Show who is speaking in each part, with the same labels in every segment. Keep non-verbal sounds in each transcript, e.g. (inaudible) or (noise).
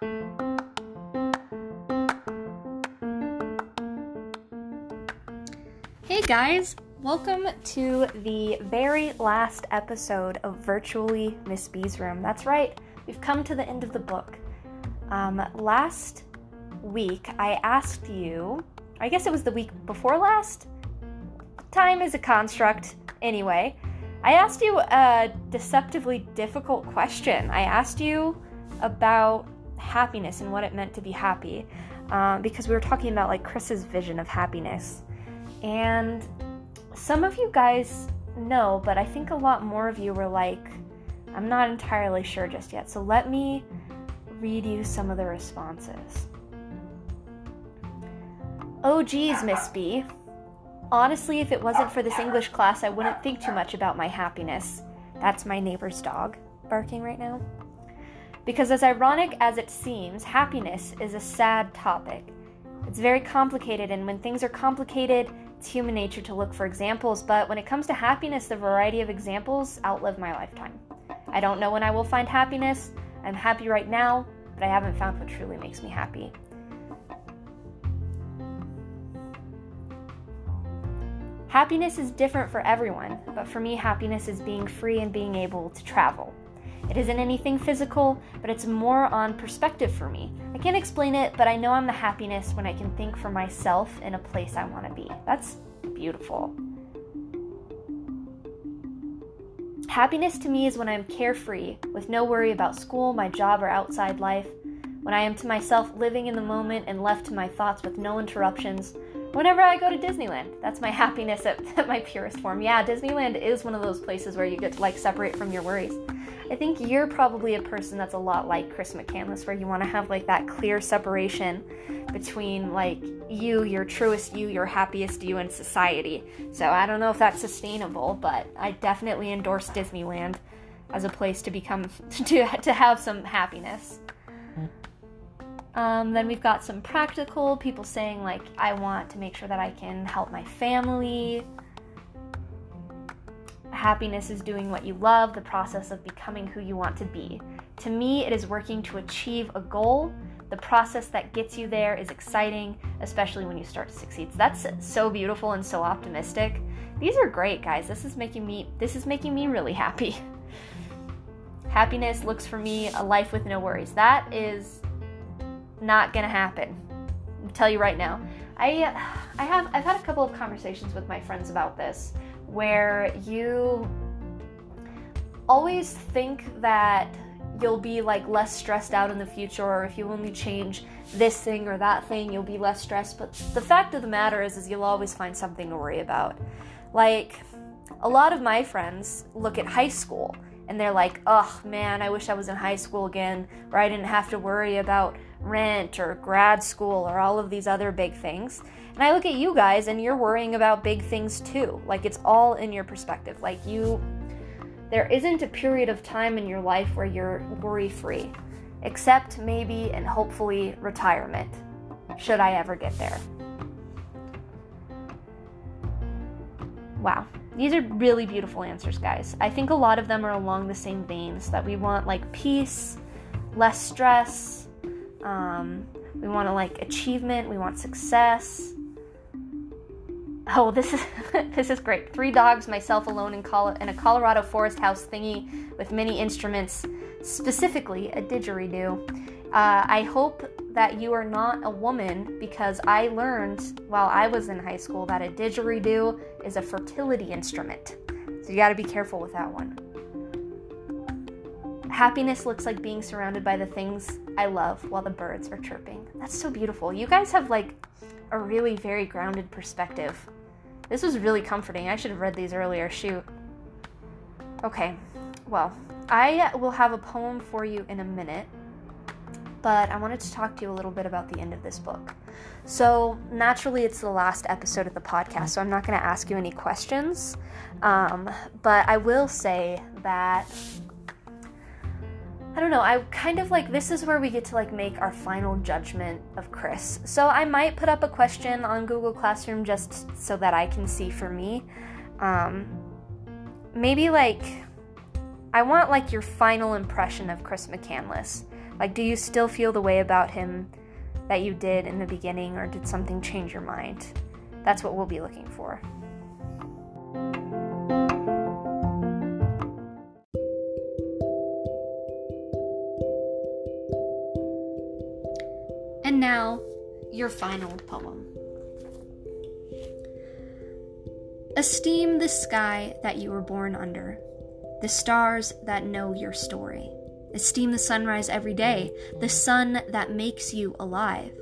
Speaker 1: Hey guys, welcome to the very last episode of Virtually Miss B's Room. That's right, we've come to the end of the book. Um, last week, I asked you, I guess it was the week before last? Time is a construct, anyway. I asked you a deceptively difficult question. I asked you about happiness and what it meant to be happy um, because we were talking about like Chris's vision of happiness. And some of you guys know, but I think a lot more of you were like, I'm not entirely sure just yet. So let me read you some of the responses. Oh, geez, Miss B. Honestly, if it wasn't for this English class, I wouldn't think too much about my happiness. That's my neighbor's dog barking right now. Because, as ironic as it seems, happiness is a sad topic. It's very complicated, and when things are complicated, it's human nature to look for examples. But when it comes to happiness, the variety of examples outlive my lifetime. I don't know when I will find happiness. I'm happy right now, but I haven't found what truly makes me happy. Happiness is different for everyone, but for me, happiness is being free and being able to travel. It isn't anything physical, but it's more on perspective for me. I can't explain it, but I know I'm the happiness when I can think for myself in a place I want to be. That's beautiful. Happiness to me is when I'm carefree, with no worry about school, my job, or outside life. When I am to myself, living in the moment and left to my thoughts with no interruptions, whenever I go to Disneyland. That's my happiness at, (laughs) at, my purest form. Yeah, Disneyland is one of those places where you get to like separate from your worries. I think you're probably a person that's a lot like Chris McCandless, where you want to have like that clear separation between like you, your truest you, your happiest you, and society. So I don't know if that's sustainable, but I definitely endorse Disneyland as a place to become (laughs) to to have some happiness. Um, then we've got some practical people saying, like, I want to make sure that I can help my family. Happiness is doing what you love, the process of becoming who you want to be. To me, it is working to achieve a goal. The process that gets you there is exciting, especially when you start to succeed. So that's so beautiful and so optimistic. These are great, guys. This is making me this is making me really happy. (laughs) Happiness looks for me a life with no worries. That is not gonna happen. I'll tell you right now. I I have I've had a couple of conversations with my friends about this where you always think that you'll be like less stressed out in the future or if you only change this thing or that thing you'll be less stressed but the fact of the matter is is you'll always find something to worry about like a lot of my friends look at high school and they're like oh man i wish i was in high school again where i didn't have to worry about rent or grad school or all of these other big things. And I look at you guys and you're worrying about big things too. Like it's all in your perspective. Like you, there isn't a period of time in your life where you're worry free, except maybe and hopefully retirement, should I ever get there. Wow. These are really beautiful answers, guys. I think a lot of them are along the same veins that we want like peace, less stress, um, we want to like achievement. We want success. Oh, this is (laughs) this is great. Three dogs, myself alone in, Col- in a Colorado forest house thingy with many instruments, specifically a didgeridoo. Uh, I hope that you are not a woman because I learned while I was in high school that a didgeridoo is a fertility instrument. So you got to be careful with that one. Happiness looks like being surrounded by the things I love while the birds are chirping. That's so beautiful. You guys have like a really very grounded perspective. This was really comforting. I should have read these earlier. Shoot. Okay, well, I will have a poem for you in a minute, but I wanted to talk to you a little bit about the end of this book. So, naturally, it's the last episode of the podcast, so I'm not going to ask you any questions, um, but I will say that I don't know, I kind of like this is where we get to like make our final judgment of Chris. So I might put up a question on Google Classroom just so that I can see for me. Um, maybe like I want like your final impression of Chris McCandless. Like, do you still feel the way about him that you did in the beginning, or did something change your mind? That's what we'll be looking for. Now, your final poem. Esteem the sky that you were born under, the stars that know your story. Esteem the sunrise every day, the sun that makes you alive.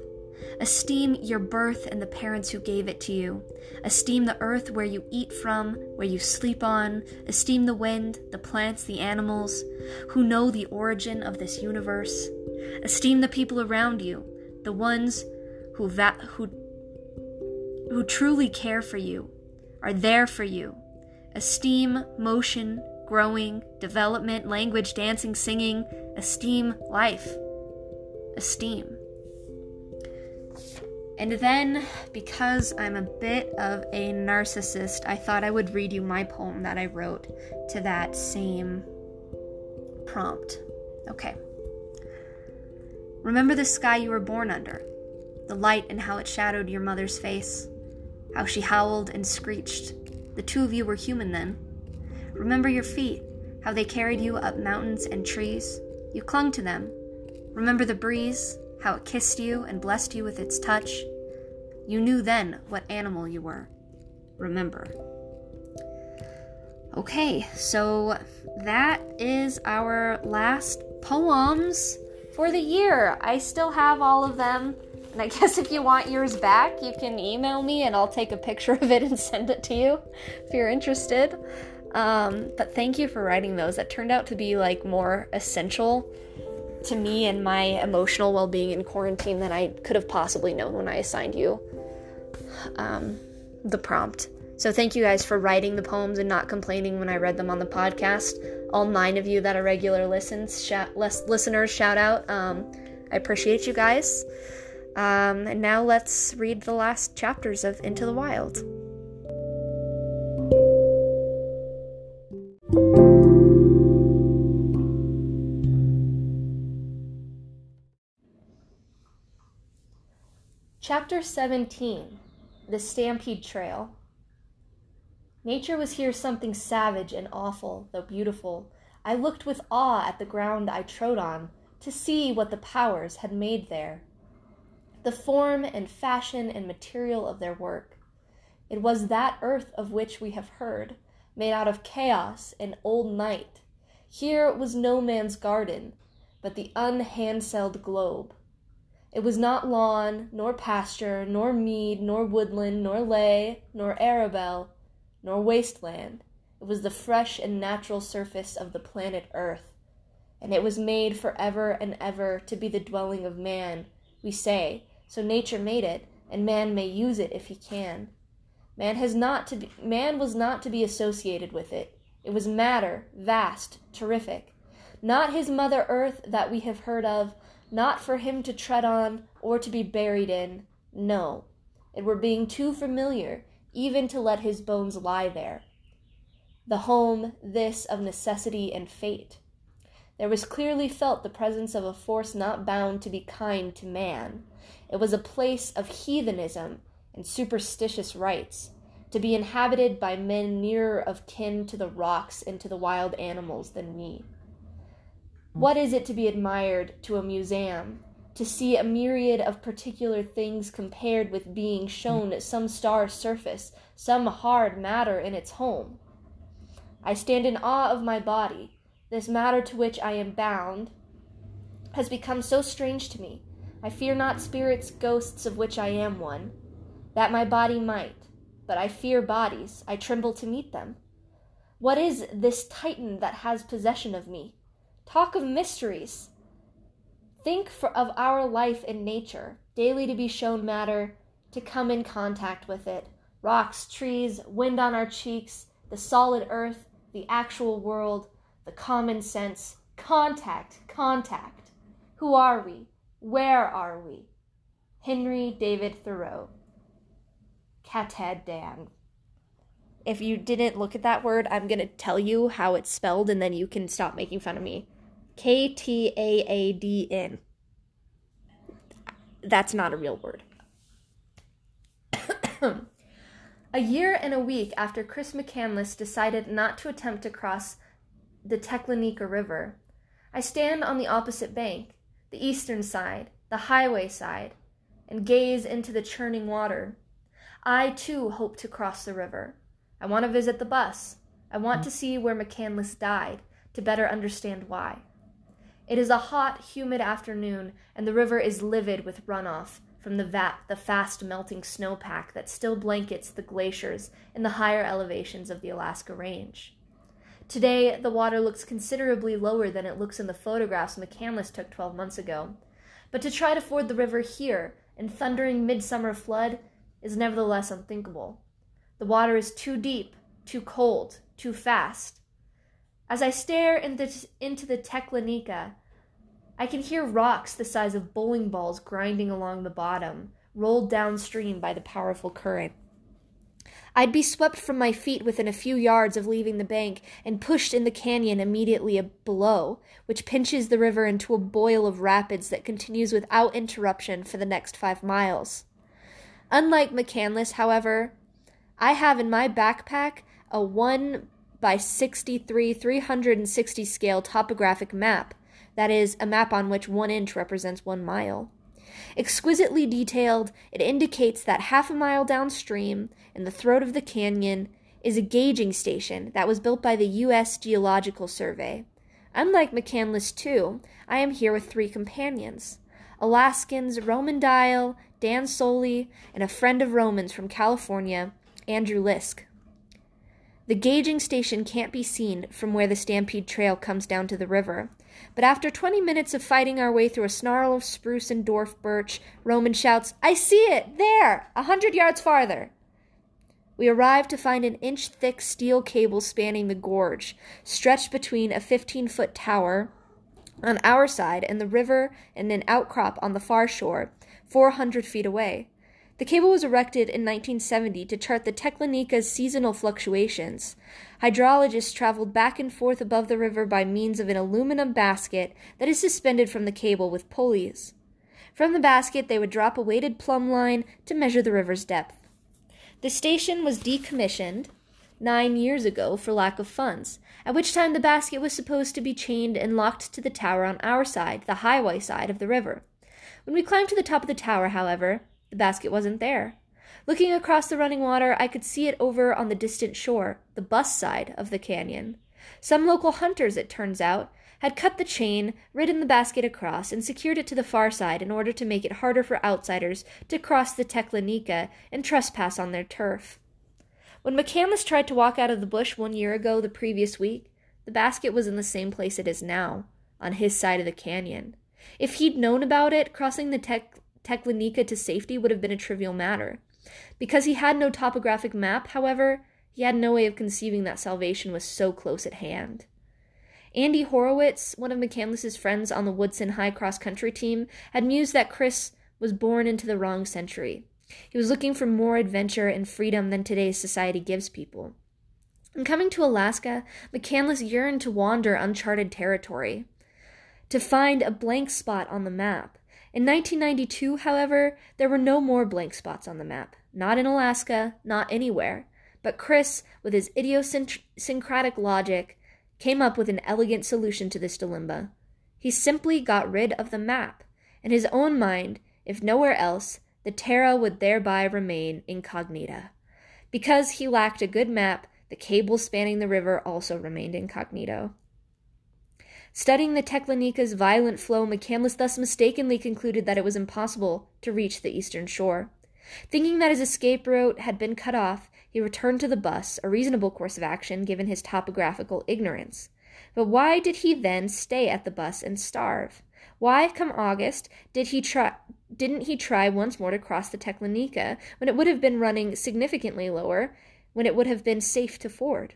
Speaker 1: Esteem your birth and the parents who gave it to you. Esteem the earth where you eat from, where you sleep on. Esteem the wind, the plants, the animals who know the origin of this universe. Esteem the people around you, the ones who, va- who, who truly care for you, are there for you. Esteem motion, growing, development, language, dancing, singing. Esteem life. Esteem. And then, because I'm a bit of a narcissist, I thought I would read you my poem that I wrote to that same prompt. Okay. Remember the sky you were born under, the light and how it shadowed your mother's face, how she howled and screeched. The two of you were human then. Remember your feet, how they carried you up mountains and trees. You clung to them. Remember the breeze, how it kissed you and blessed you with its touch. You knew then what animal you were. Remember. Okay, so that is our last poems for the year. I still have all of them. And I (laughs) guess if you want yours back, you can email me and I'll take a picture of it (laughs) and send it to you if you're interested. Um, but thank you for writing those. That turned out to be like more essential to me and my emotional well being in quarantine than I could have possibly known when I assigned you um, the prompt. So thank you guys for writing the poems and not complaining when I read them on the podcast. All nine of you that are regular listens, listeners, shout out. Um, I appreciate you guys. Um, and now let's read the last chapters of Into the Wild. Chapter 17 The Stampede Trail. Nature was here something savage and awful, though beautiful. I looked with awe at the ground I trode on to see what the powers had made there. The form and fashion and material of their work. It was that earth of which we have heard, made out of chaos and old night. Here was no man's garden, but the unhandselled globe it was not lawn, nor pasture, nor mead, nor woodland, nor lea, nor arabelle, nor wasteland. It was the fresh and natural surface of the planet Earth, and it was made for ever and ever to be the dwelling of man, we say, so nature made it, and man may use it if he can. Man has not to be, man was not to be associated with it. It was matter, vast, terrific. Not his mother earth that we have heard of, not for him to tread on or to be buried in. No, it were being too familiar even to let his bones lie there. The home, this of necessity and fate. There was clearly felt the presence of a force not bound to be kind to man. It was a place of heathenism and superstitious rites, to be inhabited by men nearer of kin to the rocks and to the wild animals than we. What is it to be admired to a museum? To see a myriad of particular things compared with being shown some star's surface, some hard matter in its home. I stand in awe of my body. This matter to which I am bound has become so strange to me. I fear not spirits, ghosts of which I am one. That my body might, but I fear bodies. I tremble to meet them. What is this Titan that has possession of me? Talk of mysteries. Think for, of our life in nature, daily to be shown matter, to come in contact with it. Rocks, trees, wind on our cheeks, the solid earth, the actual world, the common sense. Contact, contact. Who are we? Where are we? Henry David Thoreau. Ktaadn. If you didn't look at that word, I'm going to tell you how it's spelled and then you can stop making fun of me. K T A A D N. That's not a real word. (coughs) a year and a week after Chris McCandless decided not to attempt to cross the Teklanika River, I stand on the opposite bank, the eastern side, the highway side, and gaze into the churning water. I too hope to cross the river. I want to visit the bus. I want to see where McCandless died to better understand why. It is a hot, humid afternoon, and the river is livid with runoff from the vat, the fast melting snowpack that still blankets the glaciers in the higher elevations of the Alaska Range. Today, the water looks considerably lower than it looks in the photographs McCandless took 12 months ago. But to try to ford the river here, in thundering midsummer flood, is nevertheless unthinkable. The water is too deep, too cold, too fast. As I stare into, into the Teklanika, I can hear rocks the size of bowling balls grinding along the bottom, rolled downstream by the powerful current. I'd be swept from my feet within a few yards of leaving the bank and pushed in the canyon immediately below, which pinches the river into a boil of rapids that continues without interruption for the next five miles. Unlike McCandless, however, I have in my backpack a 1 by 63 360 scale topographic map, that is, a map on which one inch represents one mile. Exquisitely detailed, it indicates that half a mile downstream, in the throat of the canyon, is a gauging station that was built by the U.S. Geological Survey. Unlike McCandless, too, I am here with three companions Alaskans Roman Dial, Dan Solie, and a friend of Roman's from California, Andrew Liske. The gauging station can't be seen from where the Stampede Trail comes down to the river. But after 20 minutes of fighting our way through a snarl of spruce and dwarf birch, Roman shouts, I see it! There! A hundred yards farther! We arrive to find an inch thick steel cable spanning the gorge, stretched between a 15 foot tower on our side and the river and an outcrop on the far shore, 400 feet away. The cable was erected in 1970 to chart the Teklanika's seasonal fluctuations. Hydrologists traveled back and forth above the river by means of an aluminum basket that is suspended from the cable with pulleys. From the basket, they would drop a weighted plumb line to measure the river's depth. The station was decommissioned nine years ago for lack of funds, at which time the basket was supposed to be chained and locked to the tower on our side, the highway side of the river. When we climbed to the top of the tower, however, the basket wasn't there. Looking across the running water, I could see it over on the distant shore, the bus side of the canyon. Some local hunters, it turns out, had cut the chain, ridden the basket across, and secured it to the far side in order to make it harder for outsiders to cross the Teklanika and trespass on their turf. When McCandless tried to walk out of the bush one year ago the previous week, the basket was in the same place it is now, on his side of the canyon. If he'd known about it, crossing the Tek- Teklanika to safety would have been a trivial matter. Because he had no topographic map, however, he had no way of conceiving that salvation was so close at hand. Andy Horowitz, one of McCandless's friends on the Woodson High Cross Country team, had mused that Chris was born into the wrong century. He was looking for more adventure and freedom than today's society gives people. In coming to Alaska, McCandless yearned to wander uncharted territory, to find a blank spot on the map, in 1992, however, there were no more blank spots on the map. Not in Alaska, not anywhere. But Chris, with his idiosyncratic logic, came up with an elegant solution to this dilemma. He simply got rid of the map. In his own mind, if nowhere else, the Terra would thereby remain incognita. Because he lacked a good map, the cable spanning the river also remained incognito. Studying the Teklanika's violent flow, McCandless thus mistakenly concluded that it was impossible to reach the eastern shore. Thinking that his escape route had been cut off, he returned to the bus, a reasonable course of action given his topographical ignorance. But why did he then stay at the bus and starve? Why, come August, did he try didn't he try once more to cross the Teklanika when it would have been running significantly lower, when it would have been safe to ford?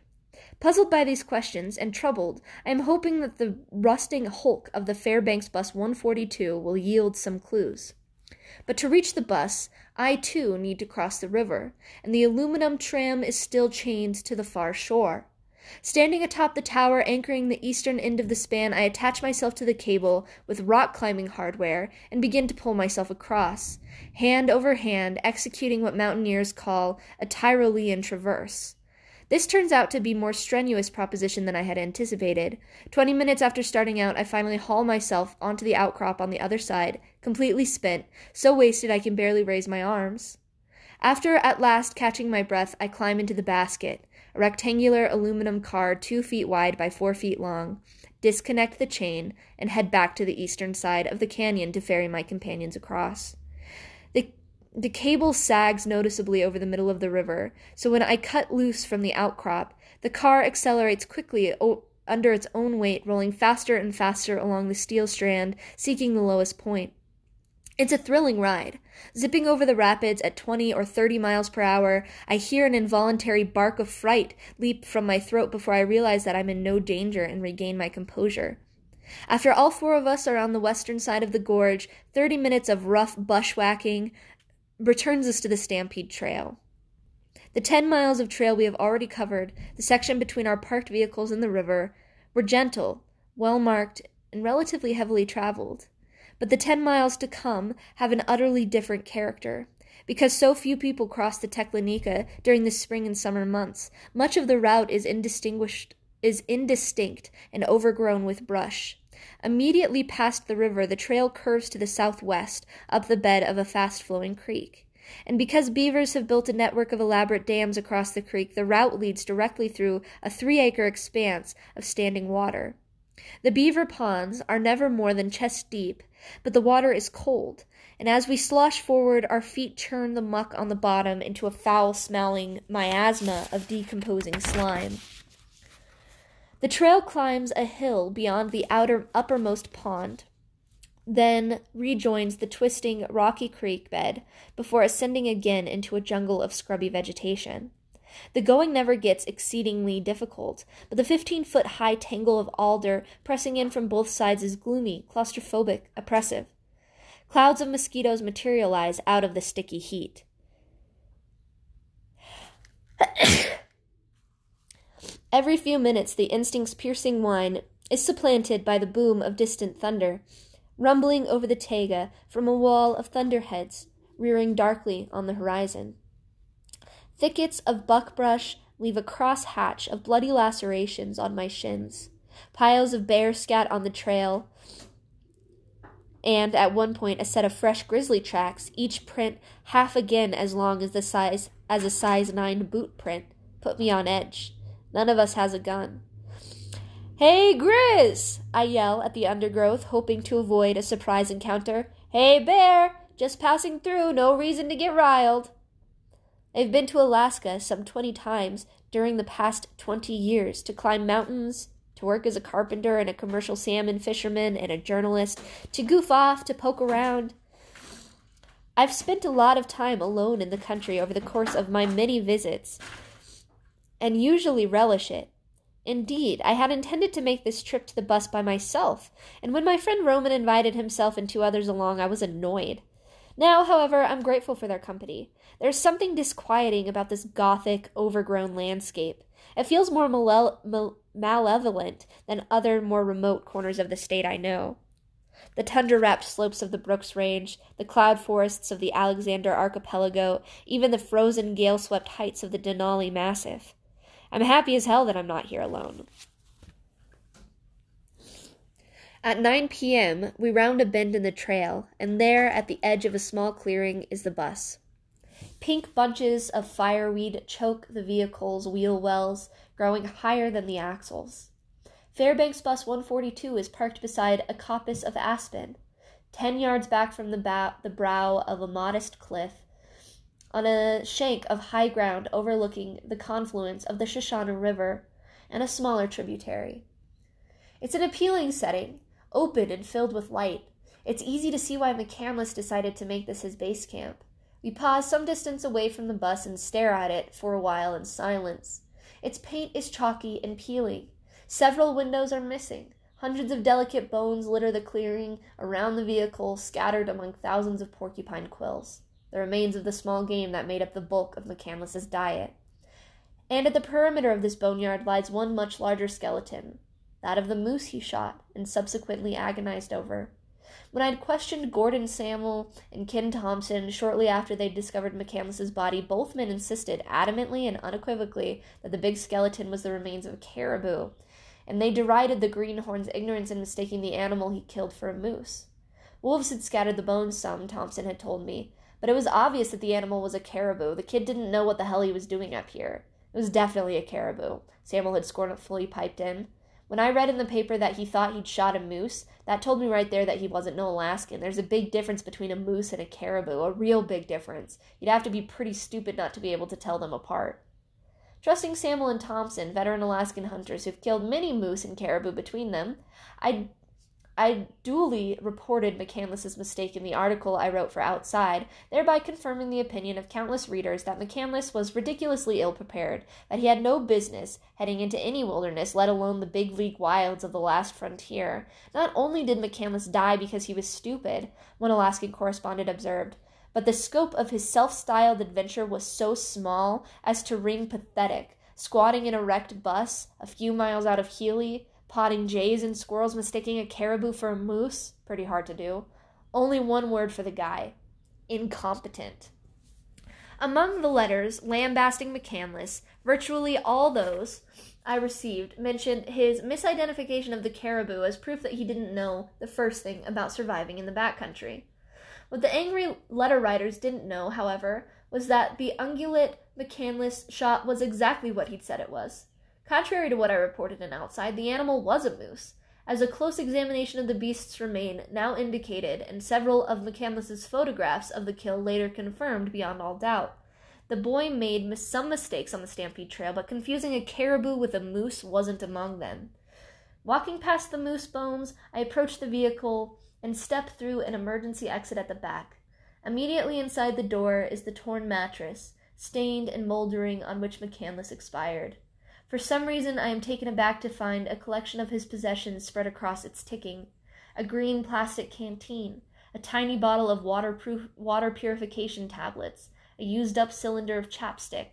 Speaker 1: Puzzled by these questions and troubled, I am hoping that the rusting hulk of the Fairbanks bus 142 will yield some clues. But to reach the bus, I too need to cross the river, and the aluminum tram is still chained to the far shore. Standing atop the tower anchoring the eastern end of the span, I attach myself to the cable with rock climbing hardware and begin to pull myself across, hand over hand, executing what mountaineers call a Tyrolean traverse. This turns out to be more strenuous proposition than I had anticipated. Twenty minutes after starting out, I finally haul myself onto the outcrop on the other side, completely spent, so wasted I can barely raise my arms. After at last catching my breath, I climb into the basket a rectangular aluminum car two feet wide by four feet long, disconnect the chain, and head back to the eastern side of the canyon to ferry my companions across. The, cable sags noticeably over the middle of the river, so when I cut loose from the outcrop, the car accelerates quickly o- under its own weight, rolling faster and faster along the steel strand, seeking the lowest point. It's a thrilling ride. Zipping over the rapids at 20 or 30 miles per hour, I hear an involuntary bark of fright leap from my throat before I realize that I'm in no danger and regain my composure. After all four of us are on the western side of the gorge, 30 minutes of rough bushwhacking returns us to the Stampede Trail. The 10 miles of trail we have already covered, the section between our parked vehicles and the river, were gentle, well marked, and relatively heavily traveled. But the 10 miles to come have an utterly different character. Because so few people cross the Teklanika during the spring and summer months, much of the route is indistinguished is indistinct and overgrown with brush. Immediately past the river, the trail curves to the southwest up the bed of a fast flowing creek. And because beavers have built a network of elaborate dams across the creek, the route leads directly through a three acre expanse of standing water. The beaver ponds are never more than chest deep, but the water is cold, and as we slosh forward, our feet churn the muck on the bottom into a foul smelling miasma of decomposing slime. The trail climbs a hill beyond the outer uppermost pond, then rejoins the twisting rocky creek bed before ascending again into a jungle of scrubby vegetation. The going never gets exceedingly difficult, but the fifteen foot high tangle of alder pressing in from both sides is gloomy, claustrophobic, oppressive. Clouds of mosquitoes materialize out of the sticky heat. (coughs) Every few minutes, the instinct's piercing whine is supplanted by the boom of distant thunder, rumbling over the taiga from a wall of thunderheads rearing darkly on the horizon. Thickets of buckbrush leave a cross hatch of bloody lacerations on my shins. Piles of bear scat on the trail, and at one point a set of fresh grizzly tracks, each print half again as long as the size as a size 9 boot print, put me on edge. None of us has a gun. Hey, Grizz! I yell at the undergrowth, hoping to avoid a surprise encounter. Hey, Bear! Just passing through, no reason to get riled. I've been to Alaska some 20 times during the past 20 years to climb mountains, to work as a carpenter and a commercial salmon fisherman and a journalist, to goof off, to poke around. I've spent a lot of time alone in the country over the course of my many visits, and usually relish it. Indeed, I had intended to make this trip to the bus by myself, and when my friend Roman invited himself and two others along, I was annoyed. Now, however, I'm grateful for their company. There's something disquieting about this gothic, overgrown landscape. It feels more male- mal- malevolent than other more remote corners of the state I know. The tundra wrapped slopes of the Brooks Range, the cloud forests of the Alexander Archipelago, even the frozen gale swept heights of the Denali Massif. I'm happy as hell that I'm not here alone. At 9 p.m., we round a bend in the trail, and there, at the edge of a small clearing, is the bus. Pink bunches of fireweed choke the vehicle's wheel wells, growing higher than the axles. Fairbanks Bus 142 is parked beside a coppice of aspen, ten yards back from the, the brow of a modest cliff, on a shank of high ground overlooking the confluence of the Sushana River and a smaller tributary. It's an appealing setting, open and filled with light. It's easy to see why McCandless decided to make this his base camp. We pause some distance away from the bus and stare at it for a while in silence. Its paint is chalky and peeling. Several windows are missing. Hundreds of delicate bones litter the clearing around the vehicle, scattered among thousands of porcupine quills, the remains of the small game that made up the bulk of McCandless's diet. And at the perimeter of this boneyard lies one much larger skeleton, that of the moose he shot and subsequently agonized over. When I had questioned Gordon Samuel and Ken Thompson shortly after they'd discovered McCandless's body, both men insisted adamantly and unequivocally that the big skeleton was the remains of a caribou, and they derided the greenhorn's ignorance in mistaking the animal he killed for a moose. Wolves had scattered the bones some, Thompson had told me, but it was obvious that the animal was a caribou. The kid didn't know what the hell he was doing up here. It was definitely a caribou, Samuel had scornfully piped in. When I read in the paper that he thought he'd shot a moose, that told me right there that he wasn't no Alaskan. There's a big difference between a moose and a caribou, a real big difference. You'd have to be pretty stupid not to be able to tell them apart. Trusting Samuel and Thompson, veteran Alaskan hunters who've killed many moose and caribou between them, I I duly reported McCandless's mistake in the article I wrote for Outside, thereby confirming the opinion of countless readers that McCandless was ridiculously ill prepared, that he had no business heading into any wilderness, let alone the big league wilds of the last frontier. Not only did McCandless die because he was stupid, one Alaskan correspondent observed, but the scope of his self styled adventure was so small as to ring pathetic. Squatting in a wrecked bus a few miles out of Healy, potting jays and squirrels, mistaking a caribou for a moose. Pretty hard to do. Only one word for the guy incompetent. Among the letters lambasting McCandless, virtually all those I received mentioned his misidentification of the caribou as proof that he didn't know the first thing about surviving in the backcountry. What the angry letter writers didn't know, however, was that the ungulate McCandless shot was exactly what he'd said it was. Contrary to what I reported in Outside, the animal was a moose, as a close examination of the beast's remain now indicated, and several of McCandless's photographs of the kill later confirmed beyond all doubt. The boy made some mistakes on the Stampede Trail, but confusing a caribou with a moose wasn't among them. Walking past the moose bones, I approached the vehicle and stepped through an emergency exit at the back. Immediately inside the door is the torn mattress, stained and moldering, on which McCandless expired. For some reason, I am taken aback to find a collection of his possessions spread across its ticking. A green plastic canteen, a tiny bottle of waterproof water purification tablets, a used up cylinder of chapstick,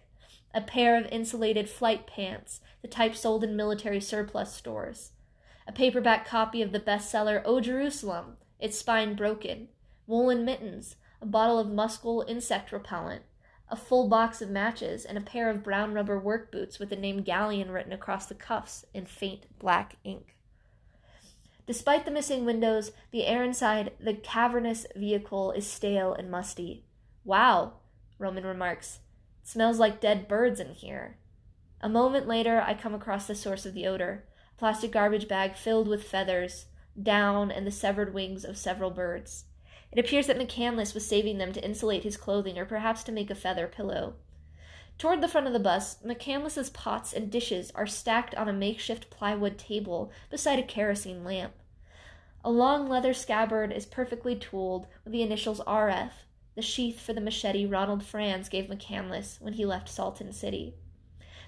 Speaker 1: a pair of insulated flight pants, the type sold in military surplus stores, a paperback copy of the bestseller O Jerusalem, its spine broken, woolen mittens, a bottle of Muskol insect repellent, a full box of matches, and a pair of brown rubber work boots with the name Gallien written across the cuffs in faint black ink. Despite the missing windows, the air inside the cavernous vehicle is stale and musty. Wow, Roman remarks. It smells like dead birds in here. A moment later, I come across the source of the odor a plastic garbage bag filled with feathers, down, and the severed wings of several birds. It appears that McCandless was saving them to insulate his clothing or perhaps to make a feather pillow. Toward the front of the bus, McCandless's pots and dishes are stacked on a makeshift plywood table beside a kerosene lamp. A long leather scabbard is perfectly tooled with the initials RF, the sheath for the machete Ronald Franz gave McCandless when he left Salton City.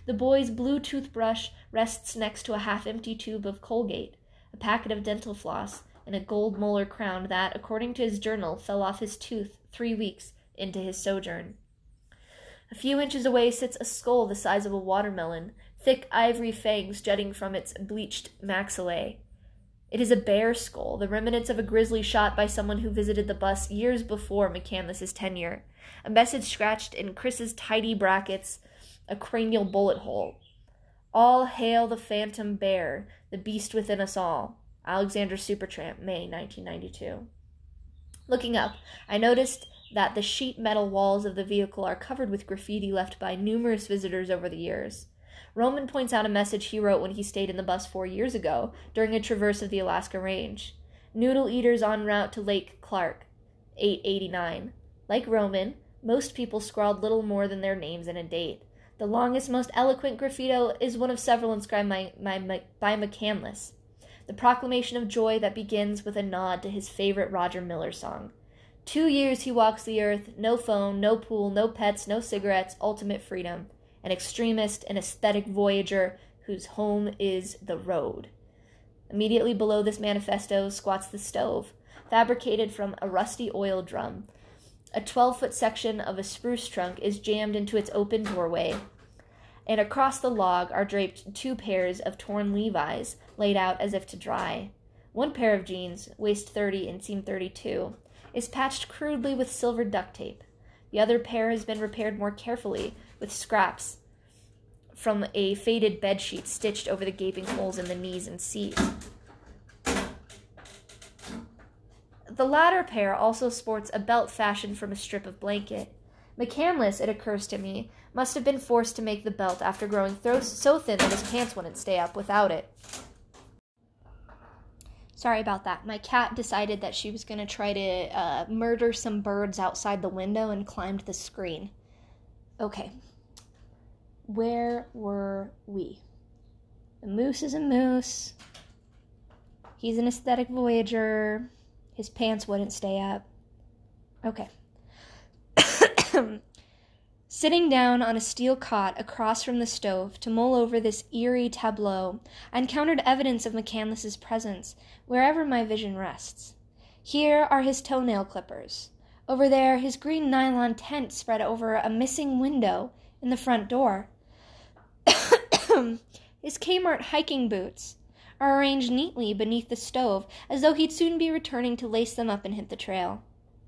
Speaker 1: The boy's blue toothbrush rests next to a half empty tube of Colgate, a packet of dental floss, and a gold molar crown that, according to his journal, fell off his tooth three weeks into his sojourn. A few inches away sits a skull the size of a watermelon, thick ivory fangs jutting from its bleached maxillae. It is a bear skull, the remnants of a grizzly shot by someone who visited the bus years before McCandless's tenure. A message scratched in Chris's tidy brackets, a cranial bullet hole. All hail the phantom bear, the beast within us all. Alexander Supertramp, May 1992. Looking up, I noticed that the sheet metal walls of the vehicle are covered with graffiti left by numerous visitors over the years. Roman points out a message he wrote when he stayed in the bus four years ago during a traverse of the Alaska Range. Noodle eaters en route to Lake Clark, 889. Like Roman, most people scrawled little more than their names and a date. The longest, most eloquent graffito is one of several inscribed by, by, by McCandless the proclamation of joy that begins with a nod to his favorite Roger Miller song. Two years he walks the earth, no phone, no pool, no pets, no cigarettes, ultimate freedom. An extremist, an aesthetic voyager whose home is the road. Immediately below this manifesto squats the stove, fabricated from a rusty oil drum. A 12 foot section of a spruce trunk is jammed into its open doorway. and across the log are draped two pairs of torn Levi's laid out as if to dry. One pair of jeans, waist 30 and seam 32, is patched crudely with silver duct tape. The other pair has been repaired more carefully with scraps from a faded bedsheet stitched over the gaping holes in the knees and seat. The latter pair also sports a belt fashioned from a strip of blanket. McCandless, it occurs to me, must have been forced to make the belt after growing so thin that his pants wouldn't stay up without it. Sorry about that. My cat decided that she was going to try to uh, murder some birds outside the window and climbed the screen. Okay. Where were we? The moose is a moose. He's an aesthetic voyager. His pants wouldn't stay up. Okay. (coughs) (coughs) (coughs) Sitting down on a steel cot across from the stove to mull over this eerie tableau, I encountered evidence of McCandless's presence wherever my vision rests. Here are his toenail clippers. Over there, his green nylon tent spread over a missing window in the front door. (coughs) his Kmart hiking boots are arranged neatly beneath the stove as though he'd soon be returning to lace them up and hit the trail.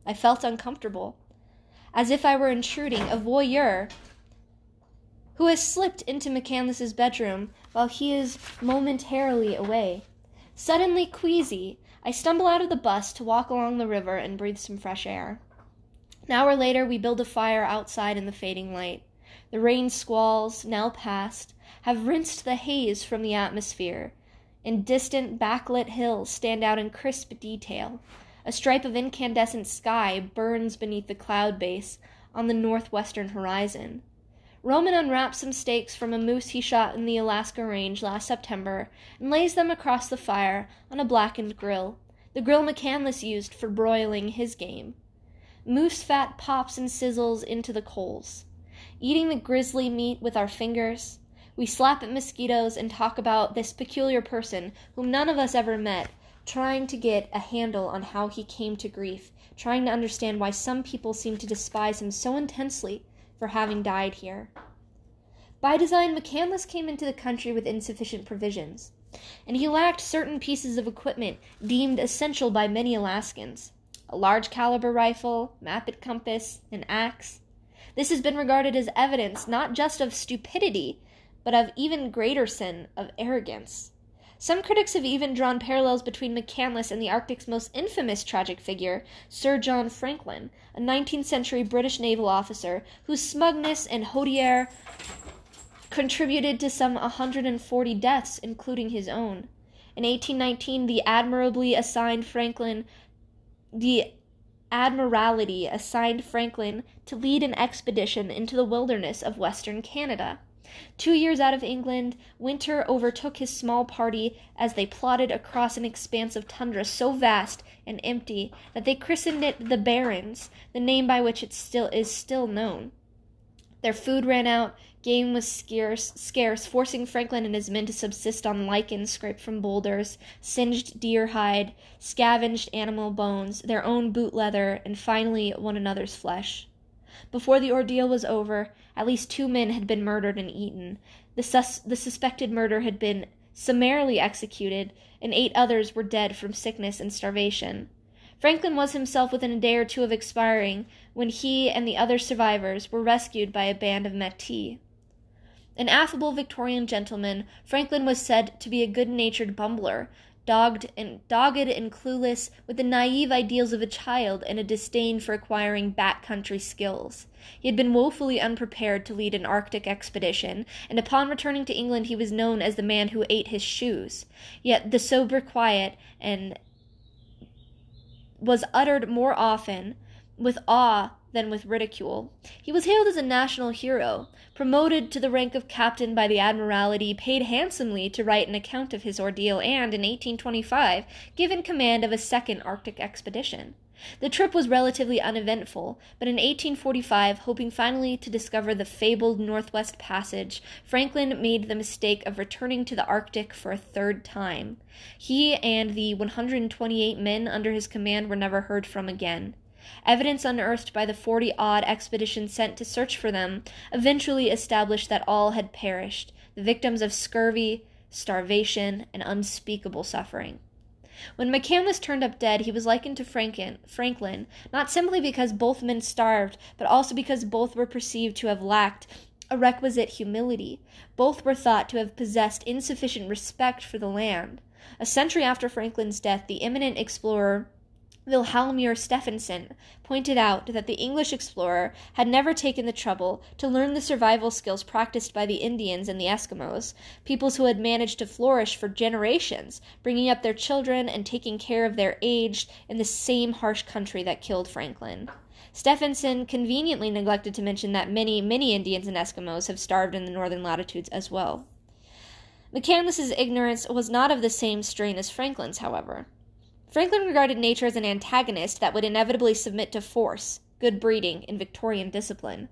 Speaker 1: I felt uncomfortable as if I were intruding a voyeur who has slipped into McCandless's bedroom while he is momentarily away. Suddenly queasy, I stumble out of the bus to walk along the river and breathe some fresh air. An hour later, we build a fire outside in the fading light. The rain squalls, now past, have rinsed the haze from the atmosphere, and distant backlit hills stand out in crisp detail, a stripe of incandescent sky burns beneath the cloud base on the northwestern horizon. Roman unwraps some steaks from a moose he shot in the Alaska Range last September and lays them across the fire on a blackened grill, the grill McCandless used for broiling his game. Moose fat pops and sizzles into the coals. Eating the grisly meat with our fingers, we slap at mosquitoes and talk about this peculiar person whom none of us ever met trying to get a handle on how he came to grief, trying to understand why some people seem to despise him so intensely for having died here. By design, McCandless came into the country with insufficient provisions, and he lacked certain pieces of equipment deemed essential by many Alaskans a large caliber rifle, map and compass, an axe. This has been regarded as evidence not just of stupidity, but of even greater sin of arrogance. Some critics have even drawn parallels between McCandless and the Arctic's most infamous tragic figure, Sir John Franklin, a 19th century British naval officer whose smugness and hauteur contributed to some 140 deaths, including his own. In 1819, the admirably assigned Franklin the Admiralty assigned Franklin to lead an expedition into the wilderness of western Canada. Two years out of England, winter overtook his small party as they plodded across an expanse of tundra so vast and empty that they christened it the Barrens, the name by which it still is still known. Their food ran out, game was scarce, scarce, forcing Franklin and his men to subsist on lichen scraped from boulders, singed deer hide, scavenged animal bones, their own boot leather, and finally one another's flesh. Before the ordeal was over, at least two men had been murdered and eaten. The, sus- the suspected murder had been summarily executed, and eight others were dead from sickness and starvation. Franklin was himself within a day or two of expiring when he and the other survivors were rescued by a band of Metis. An affable Victorian gentleman, Franklin was said to be a good natured bumbler, dogged and dogged and clueless, with the naive ideals of a child and a disdain for acquiring back country skills. He had been woefully unprepared to lead an Arctic expedition, and upon returning to England he was known as the man who ate his shoes. Yet the sobriquet and was uttered more often with awe than with ridicule. He was hailed as a national hero, promoted to the rank of captain by the Admiralty, paid handsomely to write an account of his ordeal, and, in 1825, given command of a second Arctic expedition. The trip was relatively uneventful, but in 1845, hoping finally to discover the fabled Northwest Passage, Franklin made the mistake of returning to the Arctic for a third time. He and the 128 men under his command were never heard from again. Evidence unearthed by the 40 odd expeditions sent to search for them eventually established that all had perished, the victims of scurvy, starvation, and unspeakable suffering. When McCandless turned up dead, he was likened to Franklin, Franklin, not simply because both men starved, but also because both were perceived to have lacked a requisite humility. Both were thought to have possessed insufficient respect for the land. A century after Franklin's death, the eminent explorer Vilhjalmur Stefansson pointed out that the English explorer had never taken the trouble to learn the survival skills practiced by the Indians and the Eskimos, peoples who had managed to flourish for generations, bringing up their children and taking care of their aged in the same harsh country that killed Franklin. Stefansson conveniently neglected to mention that many, many Indians and Eskimos have starved in the northern latitudes as well. McCandless's ignorance was not of the same strain as Franklin's, however. Franklin regarded nature as an antagonist that would inevitably submit to force, good breeding, and Victorian discipline.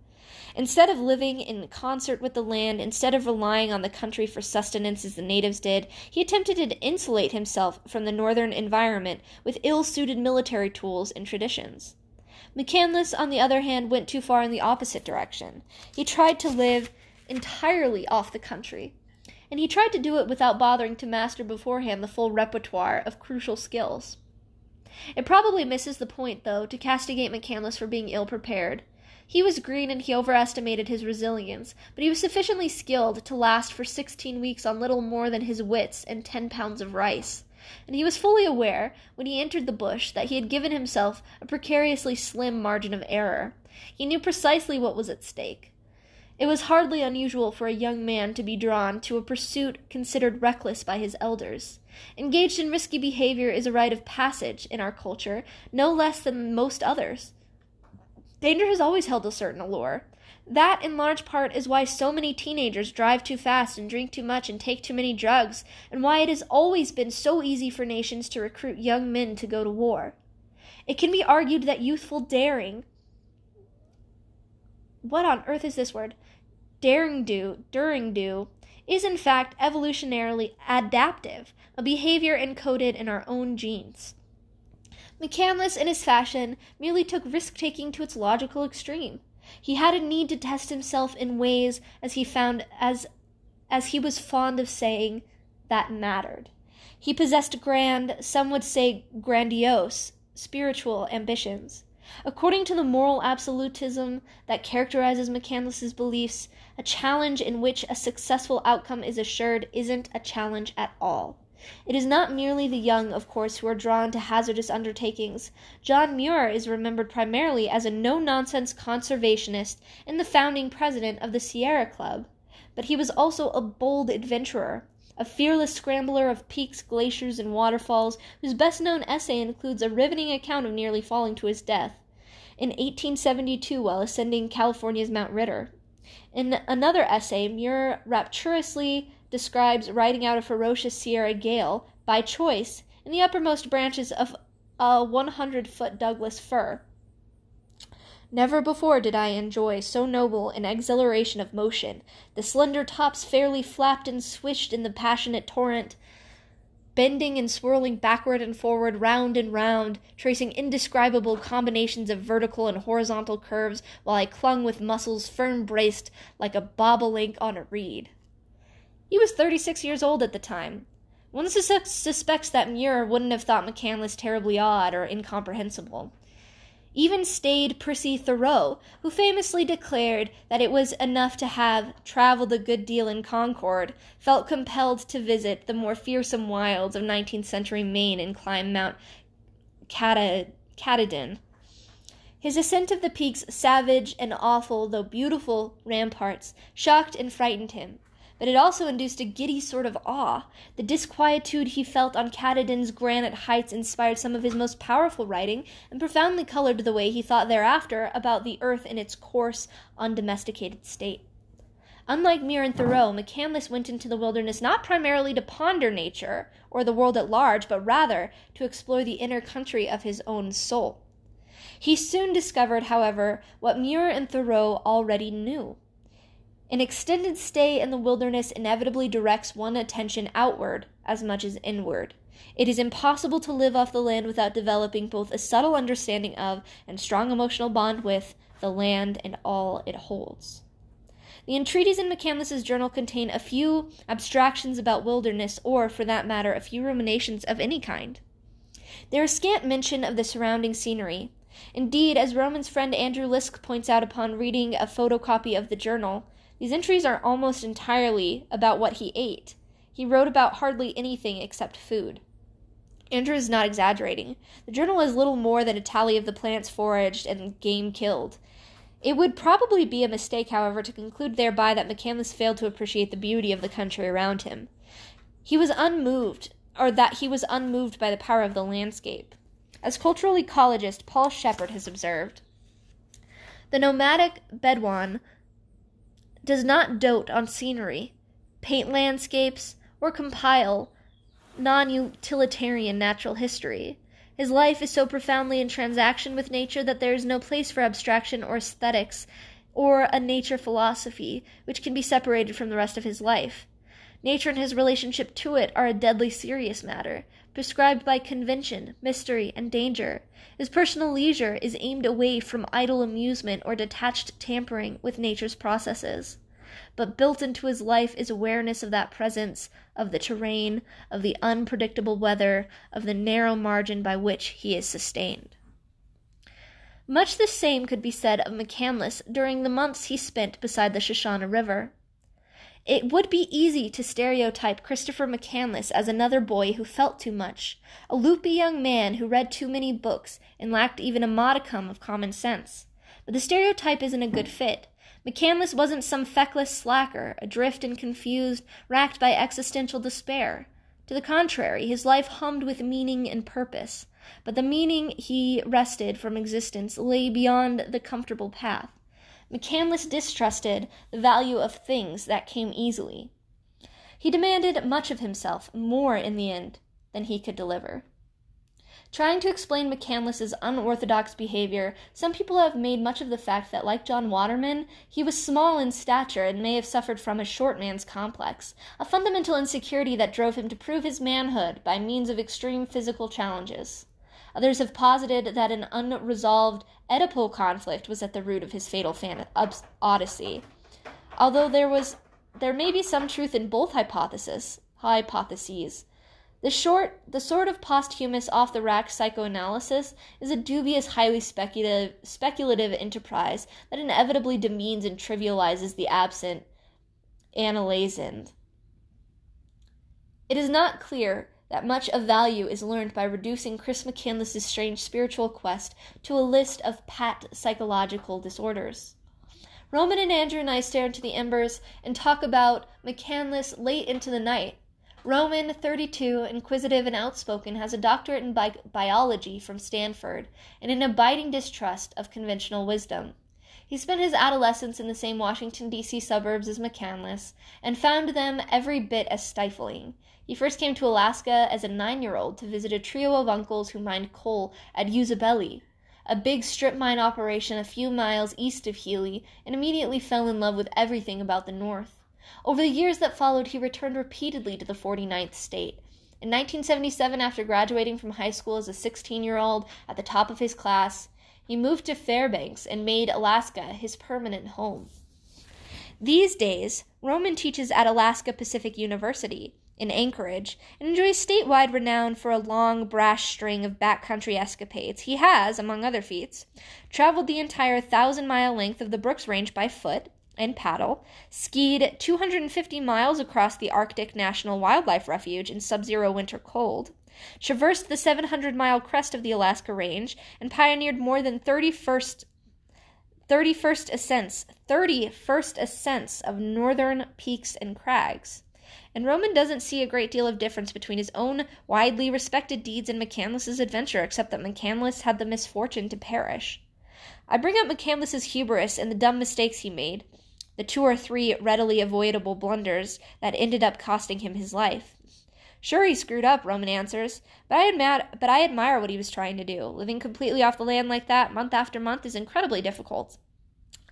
Speaker 1: Instead of living in concert with the land, instead of relying on the country for sustenance as the natives did, he attempted to insulate himself from the northern environment with ill suited military tools and traditions. McCandless, on the other hand, went too far in the opposite direction. He tried to live entirely off the country, and he tried to do it without bothering to master beforehand the full repertoire of crucial skills. It probably misses the point, though, to castigate McCandless for being ill prepared. He was green and he overestimated his resilience, but he was sufficiently skilled to last for sixteen weeks on little more than his wits and ten pounds of rice. And he was fully aware, when he entered the bush, that he had given himself a precariously slim margin of error. He knew precisely what was at stake. It was hardly unusual for a young man to be drawn to a pursuit considered reckless by his elders. Engaged in risky behavior is a rite of passage in our culture, no less than most others. Danger has always held a certain allure. That, in large part, is why so many teenagers drive too fast and drink too much and take too many drugs, and why it has always been so easy for nations to recruit young men to go to war. It can be argued that youthful daring. What on earth is this word? Daring do, during do, is in fact evolutionarily adaptive, a behavior encoded in our own genes. McCandless, in his fashion, merely took risk taking to its logical extreme. He had a need to test himself in ways as he found as as he was fond of saying that mattered. He possessed grand, some would say grandiose, spiritual ambitions. According to the moral absolutism that characterizes McCandless's beliefs, a challenge in which a successful outcome is assured isn't a challenge at all. It is not merely the young, of course, who are drawn to hazardous undertakings. John Muir is remembered primarily as a no nonsense conservationist and the founding president of the Sierra Club. But he was also a bold adventurer, a fearless scrambler of peaks, glaciers, and waterfalls, whose best known essay includes a riveting account of nearly falling to his death in 1872 while ascending California's Mount Ritter. In another essay, Muir rapturously describes riding out a ferocious Sierra gale, by choice, in the uppermost branches of a 100 foot Douglas fir. Never before did I enjoy so noble an exhilaration of motion. The slender tops fairly flapped and swished in the passionate torrent bending and swirling backward and forward, round and round, tracing indescribable combinations of vertical and horizontal curves, while I clung with muscles firm braced like a bobolink on a reed. He was thirty six years old at the time. One sus- suspects that Muir wouldn't have thought McCandless terribly odd or incomprehensible even staid Prissy Thoreau, who famously declared that it was enough to have traveled a good deal in Concord, felt compelled to visit the more fearsome wilds of 19th century Maine and climb Mount Katahdin. His ascent of the peak's savage and awful, though beautiful, ramparts shocked and frightened him but it also induced a giddy sort of awe. The disquietude he felt on Katahdin's granite heights inspired some of his most powerful writing, and profoundly colored the way he thought thereafter about the earth in its coarse, undomesticated state. Unlike Muir and Thoreau, McCandless went into the wilderness not primarily to ponder nature or the world at large, but rather to explore the inner country of his own soul. He soon discovered, however, what Muir and Thoreau already knew an extended stay in the wilderness inevitably directs one attention outward as much as inward. It is impossible to live off the land without developing both a subtle understanding of and strong emotional bond with the land and all it holds. The entreaties in McCandless's journal contain a few abstractions about wilderness, or, for that matter, a few ruminations of any kind. There is scant mention of the surrounding scenery. Indeed, as Roman's friend Andrew Liske points out upon reading a photocopy of the journal, these entries are almost entirely about what he ate. He wrote about hardly anything except food. Andrew is not exaggerating. The journal is little more than a tally of the plants foraged and game killed. It would probably be a mistake, however, to conclude thereby that McCandless failed to appreciate the beauty of the country around him. He was unmoved, or that he was unmoved by the power of the landscape. As cultural ecologist Paul Shepard has observed, the nomadic Bedouin does not dote on scenery, paint landscapes, or compile non utilitarian natural history. His life is so profoundly in transaction with nature that there is no place for abstraction or aesthetics or a nature philosophy which can be separated from the rest of his life. Nature and his relationship to it are a deadly serious matter, prescribed by convention, mystery, and danger. His personal leisure is aimed away from idle amusement or detached tampering with nature's processes. But built into his life is awareness of that presence, of the terrain, of the unpredictable weather, of the narrow margin by which he is sustained. Much the same could be said of McCandless during the months he spent beside the Sushana River. It would be easy to stereotype Christopher McCandless as another boy who felt too much, a loopy young man who read too many books and lacked even a modicum of common sense. But the stereotype isn't a good fit. McCandless wasn't some feckless slacker, adrift and confused, racked by existential despair. To the contrary, his life hummed with meaning and purpose, but the meaning he wrested from existence lay beyond the comfortable path. McCandless distrusted the value of things that came easily. He demanded much of himself, more in the end than he could deliver. Trying to explain McCandless's unorthodox behavior, some people have made much of the fact that, like John Waterman, he was small in stature and may have suffered from a short man's complex, a fundamental insecurity that drove him to prove his manhood by means of extreme physical challenges. Others have posited that an unresolved Oedipal conflict was at the root of his fatal fan- odyssey. Although there was there may be some truth in both hypotheses, hypotheses. The short the sort of posthumous off the rack psychoanalysis is a dubious, highly speculative speculative enterprise that inevitably demeans and trivializes the absent analysand. It is not clear that much of value is learned by reducing Chris McCandless's strange spiritual quest to a list of pat psychological disorders. Roman and Andrew and I stare into the embers and talk about McCandless late into the night. Roman, 32, inquisitive and outspoken, has a doctorate in bi- biology from Stanford and an abiding distrust of conventional wisdom. He spent his adolescence in the same Washington, D.C. suburbs as McCandless and found them every bit as stifling. He first came to Alaska as a nine year old to visit a trio of uncles who mined coal at Usibelli, a big strip mine operation a few miles east of Healy, and immediately fell in love with everything about the North. Over the years that followed, he returned repeatedly to the 49th state. In 1977, after graduating from high school as a 16 year old at the top of his class, he moved to Fairbanks and made Alaska his permanent home. These days, Roman teaches at Alaska Pacific University, in Anchorage and enjoys statewide renown for a long, brash string of backcountry escapades. He has, among other feats, traveled the entire thousand mile length of the Brooks Range by foot and paddle, skied 250 miles across the Arctic National Wildlife Refuge in sub zero winter cold, traversed the 700 mile crest of the Alaska Range, and pioneered more than 31st 31st ascents, 31st ascents of northern peaks and crags and Roman doesn't see a great deal of difference between his own widely respected deeds and McCandless's adventure, except that McCandless had the misfortune to perish. I bring up McCandless's hubris and the dumb mistakes he made, the two or three readily avoidable blunders that ended up costing him his life. Sure, he screwed up, Roman answers, but I, admire, but I admire what he was trying to do. Living completely off the land like that, month after month, is incredibly difficult.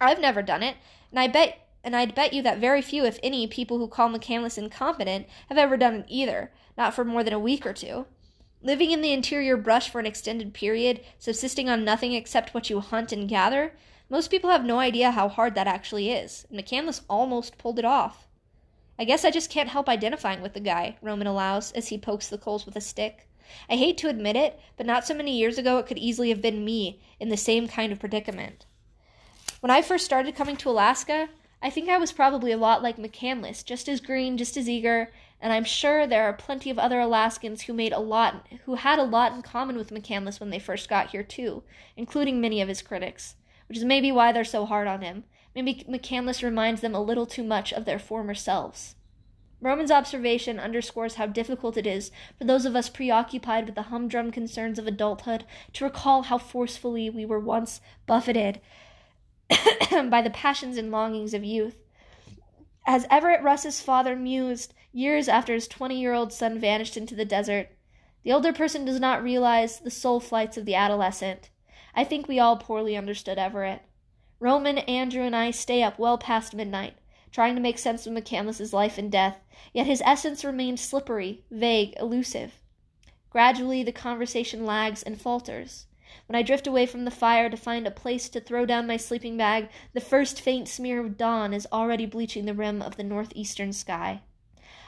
Speaker 1: I've never done it, and I bet and I'd bet you that very few, if any, people who call McCandless incompetent have ever done it either, not for more than a week or two. Living in the interior brush for an extended period, subsisting on nothing except what you hunt and gather, most people have no idea how hard that actually is. McCandless almost pulled it off. I guess I just can't help identifying with the guy, Roman allows as he pokes the coals with a stick. I hate to admit it, but not so many years ago it could easily have been me in the same kind of predicament. When I first started coming to Alaska, I think I was probably a lot like McCandless, just as green, just as eager, and I'm sure there are plenty of other Alaskans who made a lot who had a lot in common with McCandless when they first got here too, including many of his critics, which is maybe why they're so hard on him. Maybe McCandless reminds them a little too much of their former selves. Roman's observation underscores how difficult it is for those of us preoccupied with the humdrum concerns of adulthood to recall how forcefully we were once buffeted (coughs) by the passions and longings of youth. As Everett Ruess's father mused years after his 20 year old son vanished into the desert, the older person does not realize the soul flights of the adolescent. I think we all poorly understood Everett. Roman, Andrew, and I stay up well past midnight, trying to make sense of McCandless's life and death, yet his essence remains slippery, vague, elusive. Gradually, the conversation lags and falters. When I drift away from the fire to find a place to throw down my sleeping bag, the first faint smear of dawn is already bleaching the rim of the northeastern sky.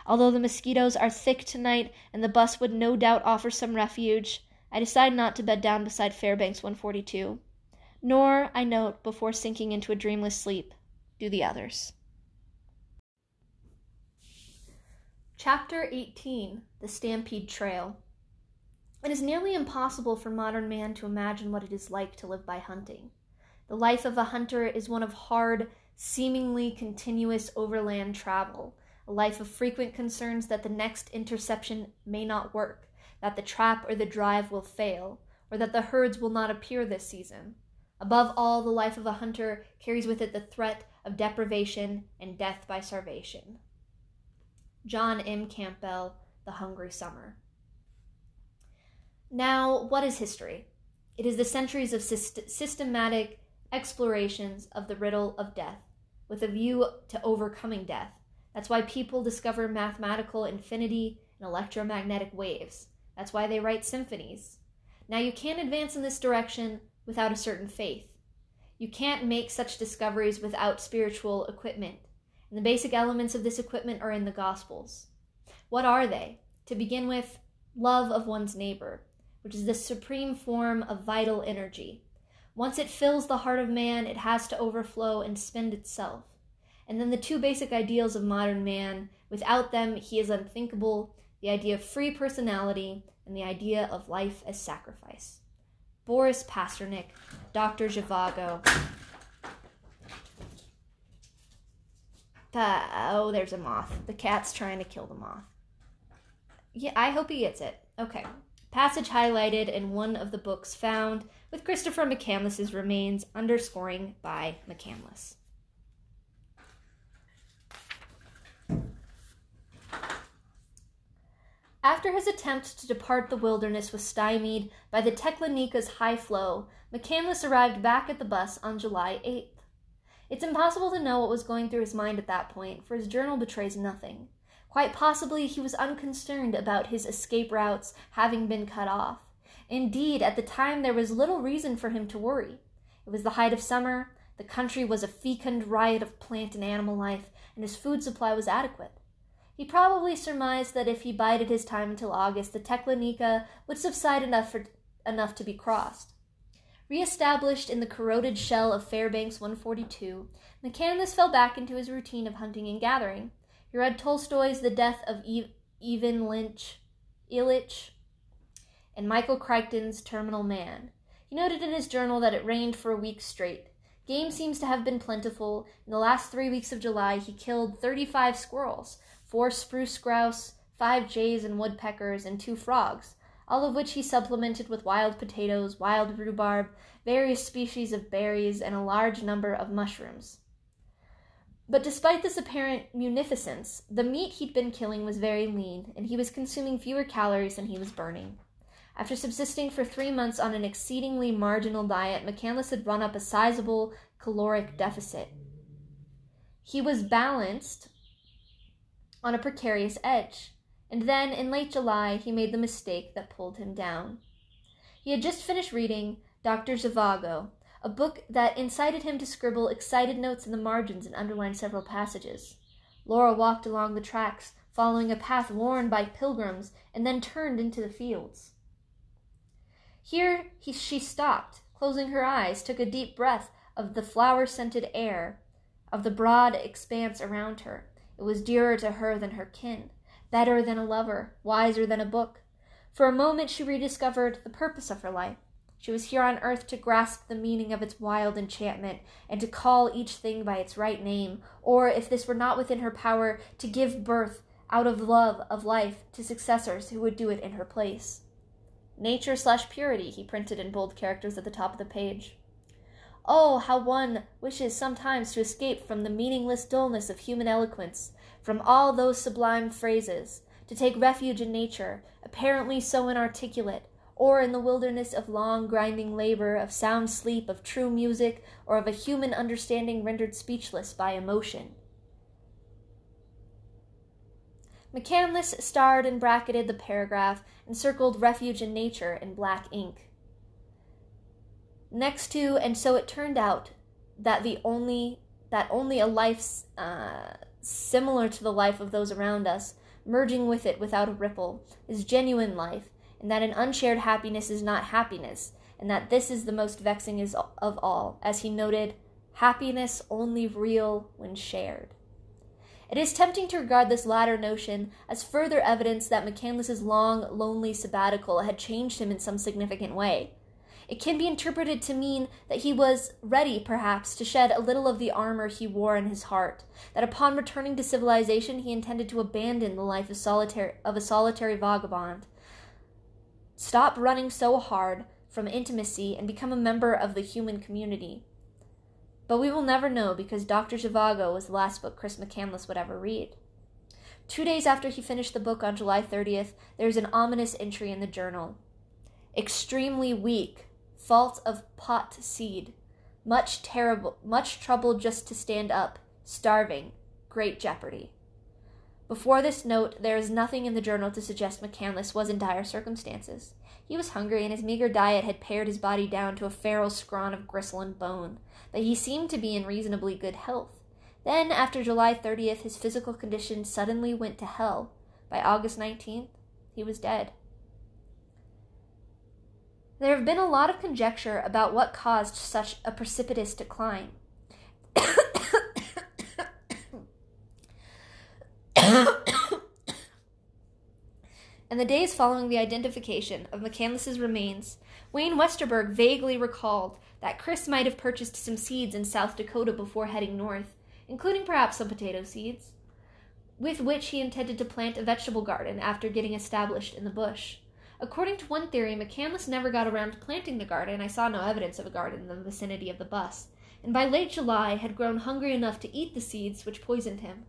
Speaker 1: Although the mosquitoes are thick tonight and the bus would no doubt offer some refuge, I decide not to bed down beside Fairbanks 142. Nor, I note, before sinking into a dreamless sleep, do the others. Chapter 18 The Stampede Trail. It is nearly impossible for modern man to imagine what it is like to live by hunting. The life of a hunter is one of hard, seemingly continuous overland travel, a life of frequent concerns that the next interception may not work, that the trap or the drive will fail, or that the herds will not appear this season. Above all, the life of a hunter carries with it the threat of deprivation and death by starvation. John M. Campbell, The Hungry Summer. Now, what is history? It is the centuries of syst- systematic explorations of the riddle of death, with a view to overcoming death. That's why people discover mathematical infinity and electromagnetic waves. That's why they write symphonies. Now, you can't advance in this direction without a certain faith. You can't make such discoveries without spiritual equipment, and the basic elements of this equipment are in the Gospels. What are they? To begin with, love of one's neighbor, which is the supreme form of vital energy. Once it fills the heart of man, it has to overflow and spend itself. And then the two basic ideals of modern man without them, he is unthinkable the idea of free personality and the idea of life as sacrifice. Boris Pasternak, Dr. Zhivago. Oh, there's a moth. The cat's trying to kill the moth. Yeah, I hope he gets it. Okay. Passage highlighted in one of the books found with Christopher McCandless's remains underscoring by McCandless. After his attempt to depart the wilderness was stymied by the Teklanika's high flow, McCandless arrived back at the bus on July 8th. It's impossible to know what was going through his mind at that point, for his journal betrays nothing. Quite possibly he was unconcerned about his escape routes having been cut off. Indeed, at the time there was little reason for him to worry. It was the height of summer, the country was a fecund riot of plant and animal life, and his food supply was adequate. He probably surmised that if he bided his time until August, the Teklanika would subside enough, for, enough to be crossed. Re-established in the corroded shell of Fairbanks 142, McCandless fell back into his routine of hunting and gathering. He read Tolstoy's The Death of Ivan Lynch, Ilyich, and Michael Crichton's Terminal Man. He noted in his journal that it rained for a week straight. Game seems to have been plentiful. In the last three weeks of July, he killed 35 squirrels, four spruce grouse, five jays and woodpeckers, and two frogs, all of which he supplemented with wild potatoes, wild rhubarb, various species of berries, and a large number of mushrooms. But despite this apparent munificence, the meat he'd been killing was very lean, and he was consuming fewer calories than he was burning. After subsisting for three months on an exceedingly marginal diet, McCandless had run up a sizable caloric deficit. He was balanced on a precarious edge. and then in late July he made the mistake that pulled him down. He had just finished reading Dr. Zhivago, a book that incited him to scribble excited notes in the margins and underline several passages. Laura walked along the tracks, following a path worn by pilgrims, and then turned into the fields. Here he, she stopped, closing her eyes, took a deep breath of the flower scented air, of the broad expanse around her. It was dearer to her than her kin, better than a lover, wiser than a book. For a moment she rediscovered the purpose of her life. She was here on earth to grasp the meaning of its wild enchantment, and to call each thing by its right name, or, if this were not within her power, to give birth, out of love of life, to successors who would do it in her place. Nature slash purity, he printed in bold characters at the top of the page. Oh, how one wishes sometimes to escape from the meaningless dullness of human eloquence, from all those sublime phrases, to take refuge in nature, apparently so inarticulate, or in the wilderness of long grinding labor, of sound sleep, of true music, or of a human understanding rendered speechless by emotion. McCandless starred and bracketed the paragraph and circled refuge in nature in black ink. Next to, and so it turned out that the only that only a life uh, similar to the life of those around us, merging with it without a ripple, is genuine life, and that an unshared happiness is not happiness, and that this is the most vexing of all, as he noted, happiness only real when shared. It is tempting to regard this latter notion as further evidence that McCandless's long, lonely sabbatical had changed him in some significant way. It can be interpreted to mean that he was ready, perhaps, to shed a little of the armor he wore in his heart, that upon returning to civilization he intended to abandon the life of, solitary, of a solitary vagabond, Stop running so hard from intimacy and become a member of the human community. But we will never know because Dr. Zhivago was the last book Chris McCandless would ever read. Two days after he finished the book on July 30th, there is an ominous entry in the journal. Extremely weak, fault of pot seed, much terrible, much trouble just to stand up, starving, great jeopardy. Before this note, there is nothing in the journal to suggest McCandless was in dire circumstances. He was hungry, and his meager diet had pared his body down to a feral scrawn of gristle and bone, but he seemed to be in reasonably good health. Then, after July 30th, his physical condition suddenly went to hell. By August 19th, he was dead. There have been a lot of conjecture about what caused such a precipitous decline. (coughs) In the days following the identification of McCandless's remains, Wayne Westerberg vaguely recalled that Chris might have purchased some seeds in South Dakota before heading north, including perhaps some potato seeds, with which he intended to plant a vegetable garden after getting established in the bush. According to one theory, McCandless never got around to planting the garden. I saw no evidence of a garden in the vicinity of the bus, and by late July had grown hungry enough to eat the seeds which poisoned him.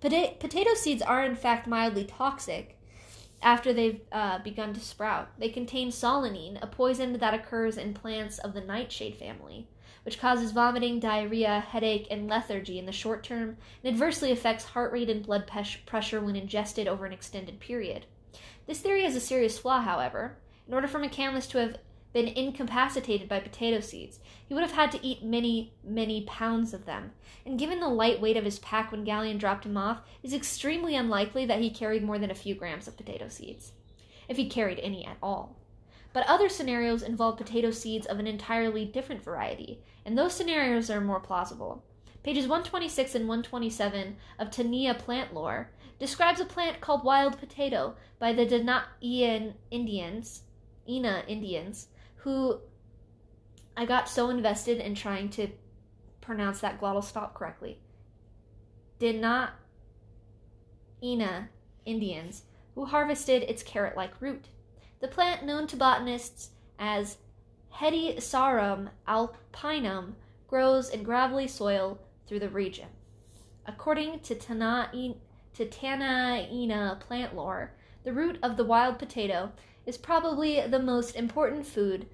Speaker 1: Pota- potato seeds are in fact mildly toxic, after they've uh, begun to sprout. They contain solanine, a poison that occurs in plants of the nightshade family, which causes vomiting, diarrhea, headache, and lethargy in the short term and adversely affects heart rate and blood pressure when ingested over an extended period. This theory has a serious flaw, however. In order for McCandless to have been incapacitated by potato seeds. He would have had to eat many, many pounds of them, and given the light weight of his pack when Gallien dropped him off, it is extremely unlikely that he carried more than a few grams of potato seeds, if he carried any at all. But other scenarios involve potato seeds of an entirely different variety, and those scenarios are more plausible. Pages 126 and 127 of Tanaina Plant Lore describes a plant called wild potato by the Danaian Indians, Ina Indians, who I got so invested in trying to pronounce that glottal stop correctly. Did not Ina Indians who harvested its carrot like root. The plant, known to botanists as Hedysarum alpinum, grows in gravelly soil through the region. According to Tanaina plant lore, the root of the wild potato is probably the most important food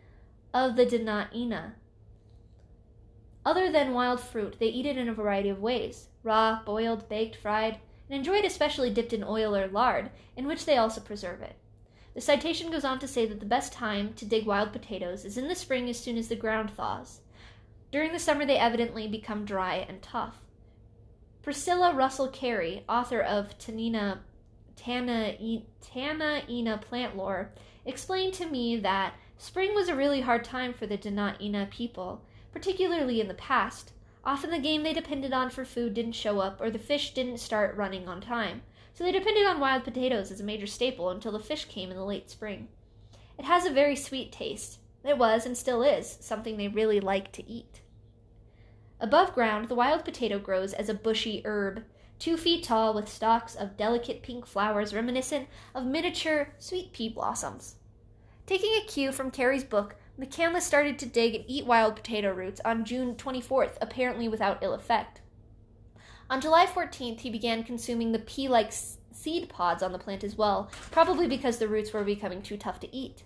Speaker 1: of the Dena'ina. Other than wild fruit, they eat it in a variety of ways raw, boiled, baked, fried, and enjoy it especially dipped in oil or lard, in which they also preserve it. The citation goes on to say that the best time to dig wild potatoes is in the spring as soon as the ground thaws. During the summer, they evidently become dry and tough. Priscilla Russell Carey, author of Tanina, Tana, Tanaina Plant Lore, explained to me that spring was a really hard time for the Dena'ina people, particularly in the past. Often the game they depended on for food didn't show up, or the fish didn't start running on time, so they depended on wild potatoes as a major staple until the fish came in the late spring. It has a very sweet taste. It was, and still is, something they really like to eat. Above ground, the wild potato grows as a bushy herb, two feet tall with stalks of delicate pink flowers reminiscent of miniature sweet pea blossoms. Taking a cue from Carey's book, McCandless started to dig and eat wild potato roots on June 24th, apparently without ill effect. On July 14th, he began consuming the pea like seed pods on the plant as well, probably because the roots were becoming too tough to eat.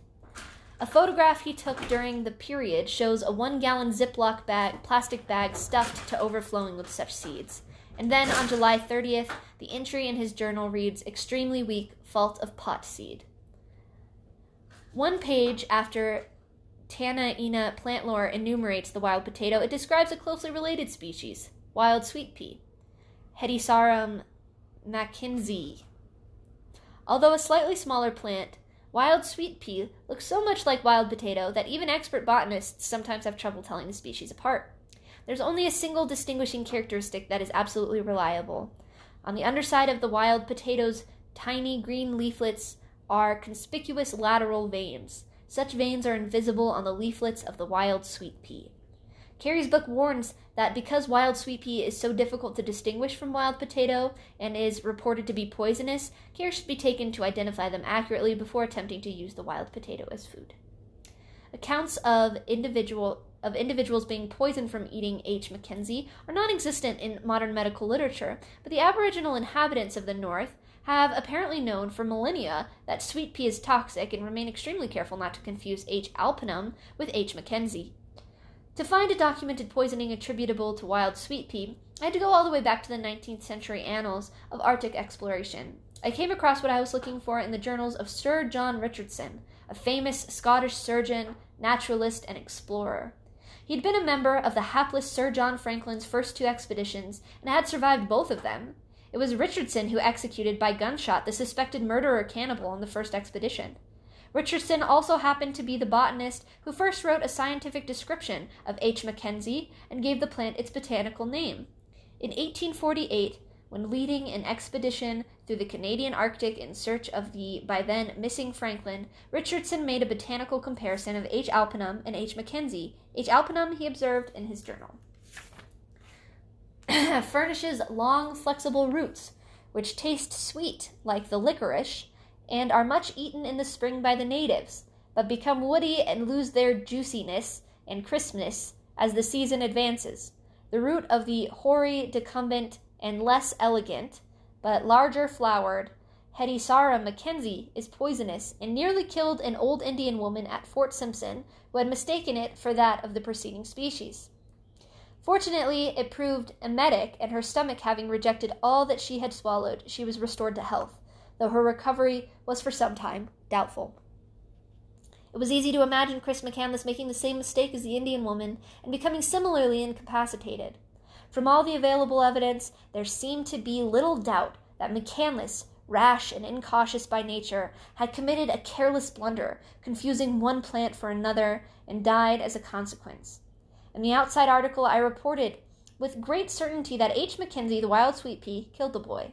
Speaker 1: A photograph he took during the period shows a one gallon Ziploc bag, plastic bag stuffed to overflowing with such seeds. And then on July 30th, the entry in his journal reads Extremely weak, fault of pot seed. One page after Tanaina plant lore enumerates the wild potato, it describes a closely related species, wild sweet pea, Hedysarum mackenzie. Although a slightly smaller plant, wild sweet pea looks so much like wild potato that even expert botanists sometimes have trouble telling the species apart. There's only a single distinguishing characteristic that is absolutely reliable. On the underside of the wild potato's tiny green leaflets are conspicuous lateral veins. Such veins are invisible on the leaflets of the wild sweet pea. Carey's book warns that because wild sweet pea is so difficult to distinguish from wild potato and is reported to be poisonous, care should be taken to identify them accurately before attempting to use the wild potato as food. Accounts of individual of individuals being poisoned from eating H. mackenzie are non existent in modern medical literature, but the Aboriginal inhabitants of the North have apparently known for millennia that sweet pea is toxic and remain extremely careful not to confuse H. alpinum with H. mackenzie. To find a documented poisoning attributable to wild sweet pea, I had to go all the way back to the 19th century annals of Arctic exploration. I came across what I was looking for in the journals of Sir John Richardson, a famous Scottish surgeon, naturalist, and explorer. He'd been a member of the hapless Sir John Franklin's first two expeditions and had survived both of them. It was Richardson who executed by gunshot the suspected murderer cannibal on the first expedition. Richardson also happened to be the botanist who first wrote a scientific description of H. mackenzie and gave the plant its botanical name. In 1848, when leading an expedition through the Canadian Arctic in search of the by then missing Franklin, Richardson made a botanical comparison of H. alpinum and H. mackenzie. H. alpinum, he observed in his journal. (clears throat) furnishes long, flexible roots, which taste sweet like the licorice and are much eaten in the spring by the natives, but become woody and lose their juiciness and crispness as the season advances. The root of the hoary, decumbent, and less elegant, but larger flowered, Hedysarum mackenzie is poisonous and nearly killed an old Indian woman at Fort Simpson who had mistaken it for that of the preceding species. Fortunately, it proved emetic, and her stomach having rejected all that she had swallowed, she was restored to health, though her recovery was for some time doubtful. It was easy to imagine Chris McCandless making the same mistake as the Indian woman and becoming similarly incapacitated. From all the available evidence, there seemed to be little doubt that McCandless, rash and incautious by nature, had committed a careless blunder, confusing one plant for another, and died as a consequence. In the outside article, I reported with great certainty that H. Mackenzie, the wild sweet pea, killed the boy.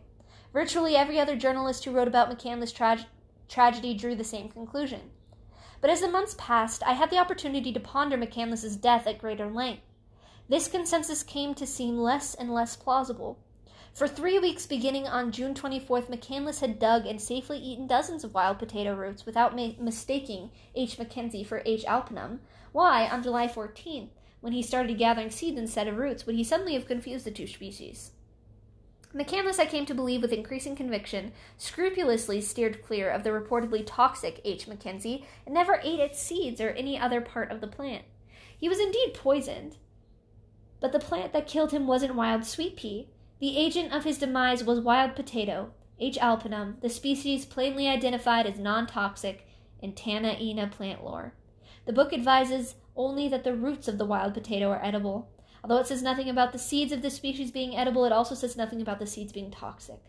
Speaker 1: Virtually every other journalist who wrote about McCandless' tra- tragedy drew the same conclusion. But as the months passed, I had the opportunity to ponder McCandless' death at greater length. This consensus came to seem less and less plausible. For three weeks beginning on June 24th, McCandless had dug and safely eaten dozens of wild potato roots without ma- mistaking H. Mackenzie for H. alpinum. Why, on July 14th, when he started gathering seeds instead of roots, would he suddenly have confused the two species? McCandless, I came to believe with increasing conviction, scrupulously steered clear of the reportedly toxic H. mackenzie and never ate its seeds or any other part of the plant. He was indeed poisoned, but the plant that killed him wasn't wild sweet pea. The agent of his demise was wild potato, H. alpinum, the species plainly identified as non toxic in Tanaina plant lore. The book advises only that the roots of the wild potato are edible. Although it says nothing about the seeds of this species being edible, it also says nothing about the seeds being toxic.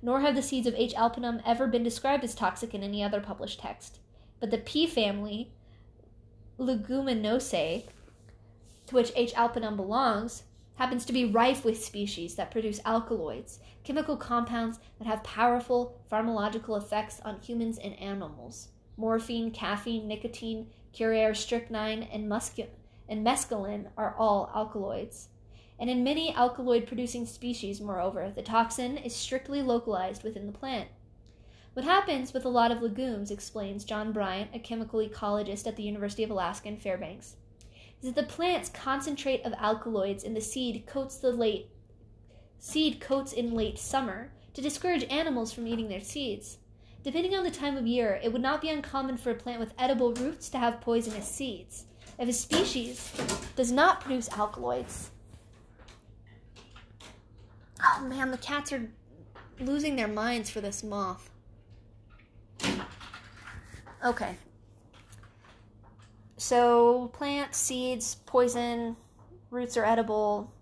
Speaker 1: Nor have the seeds of H. alpinum ever been described as toxic in any other published text. But the pea family, Leguminosae, to which H. alpinum belongs, happens to be rife with species that produce alkaloids, chemical compounds that have powerful pharmacological effects on humans and animals. Morphine, caffeine, nicotine, curare, strychnine, and, muscu- and mescaline are all alkaloids. And in many alkaloid producing species, moreover, the toxin is strictly localized within the plant. What happens with a lot of legumes, explains John Bryant, a chemical ecologist at the University of Alaska in Fairbanks, is that the plant's concentrate of alkaloids in the seed coats the late seed coats in late summer to discourage animals from eating their seeds. Depending on the time of year, it would not be uncommon for a plant with edible roots to have poisonous seeds. If a species does not produce alkaloids, oh man, the cats are losing their minds for this moth. Okay. So, plants, seeds, poison, roots are edible,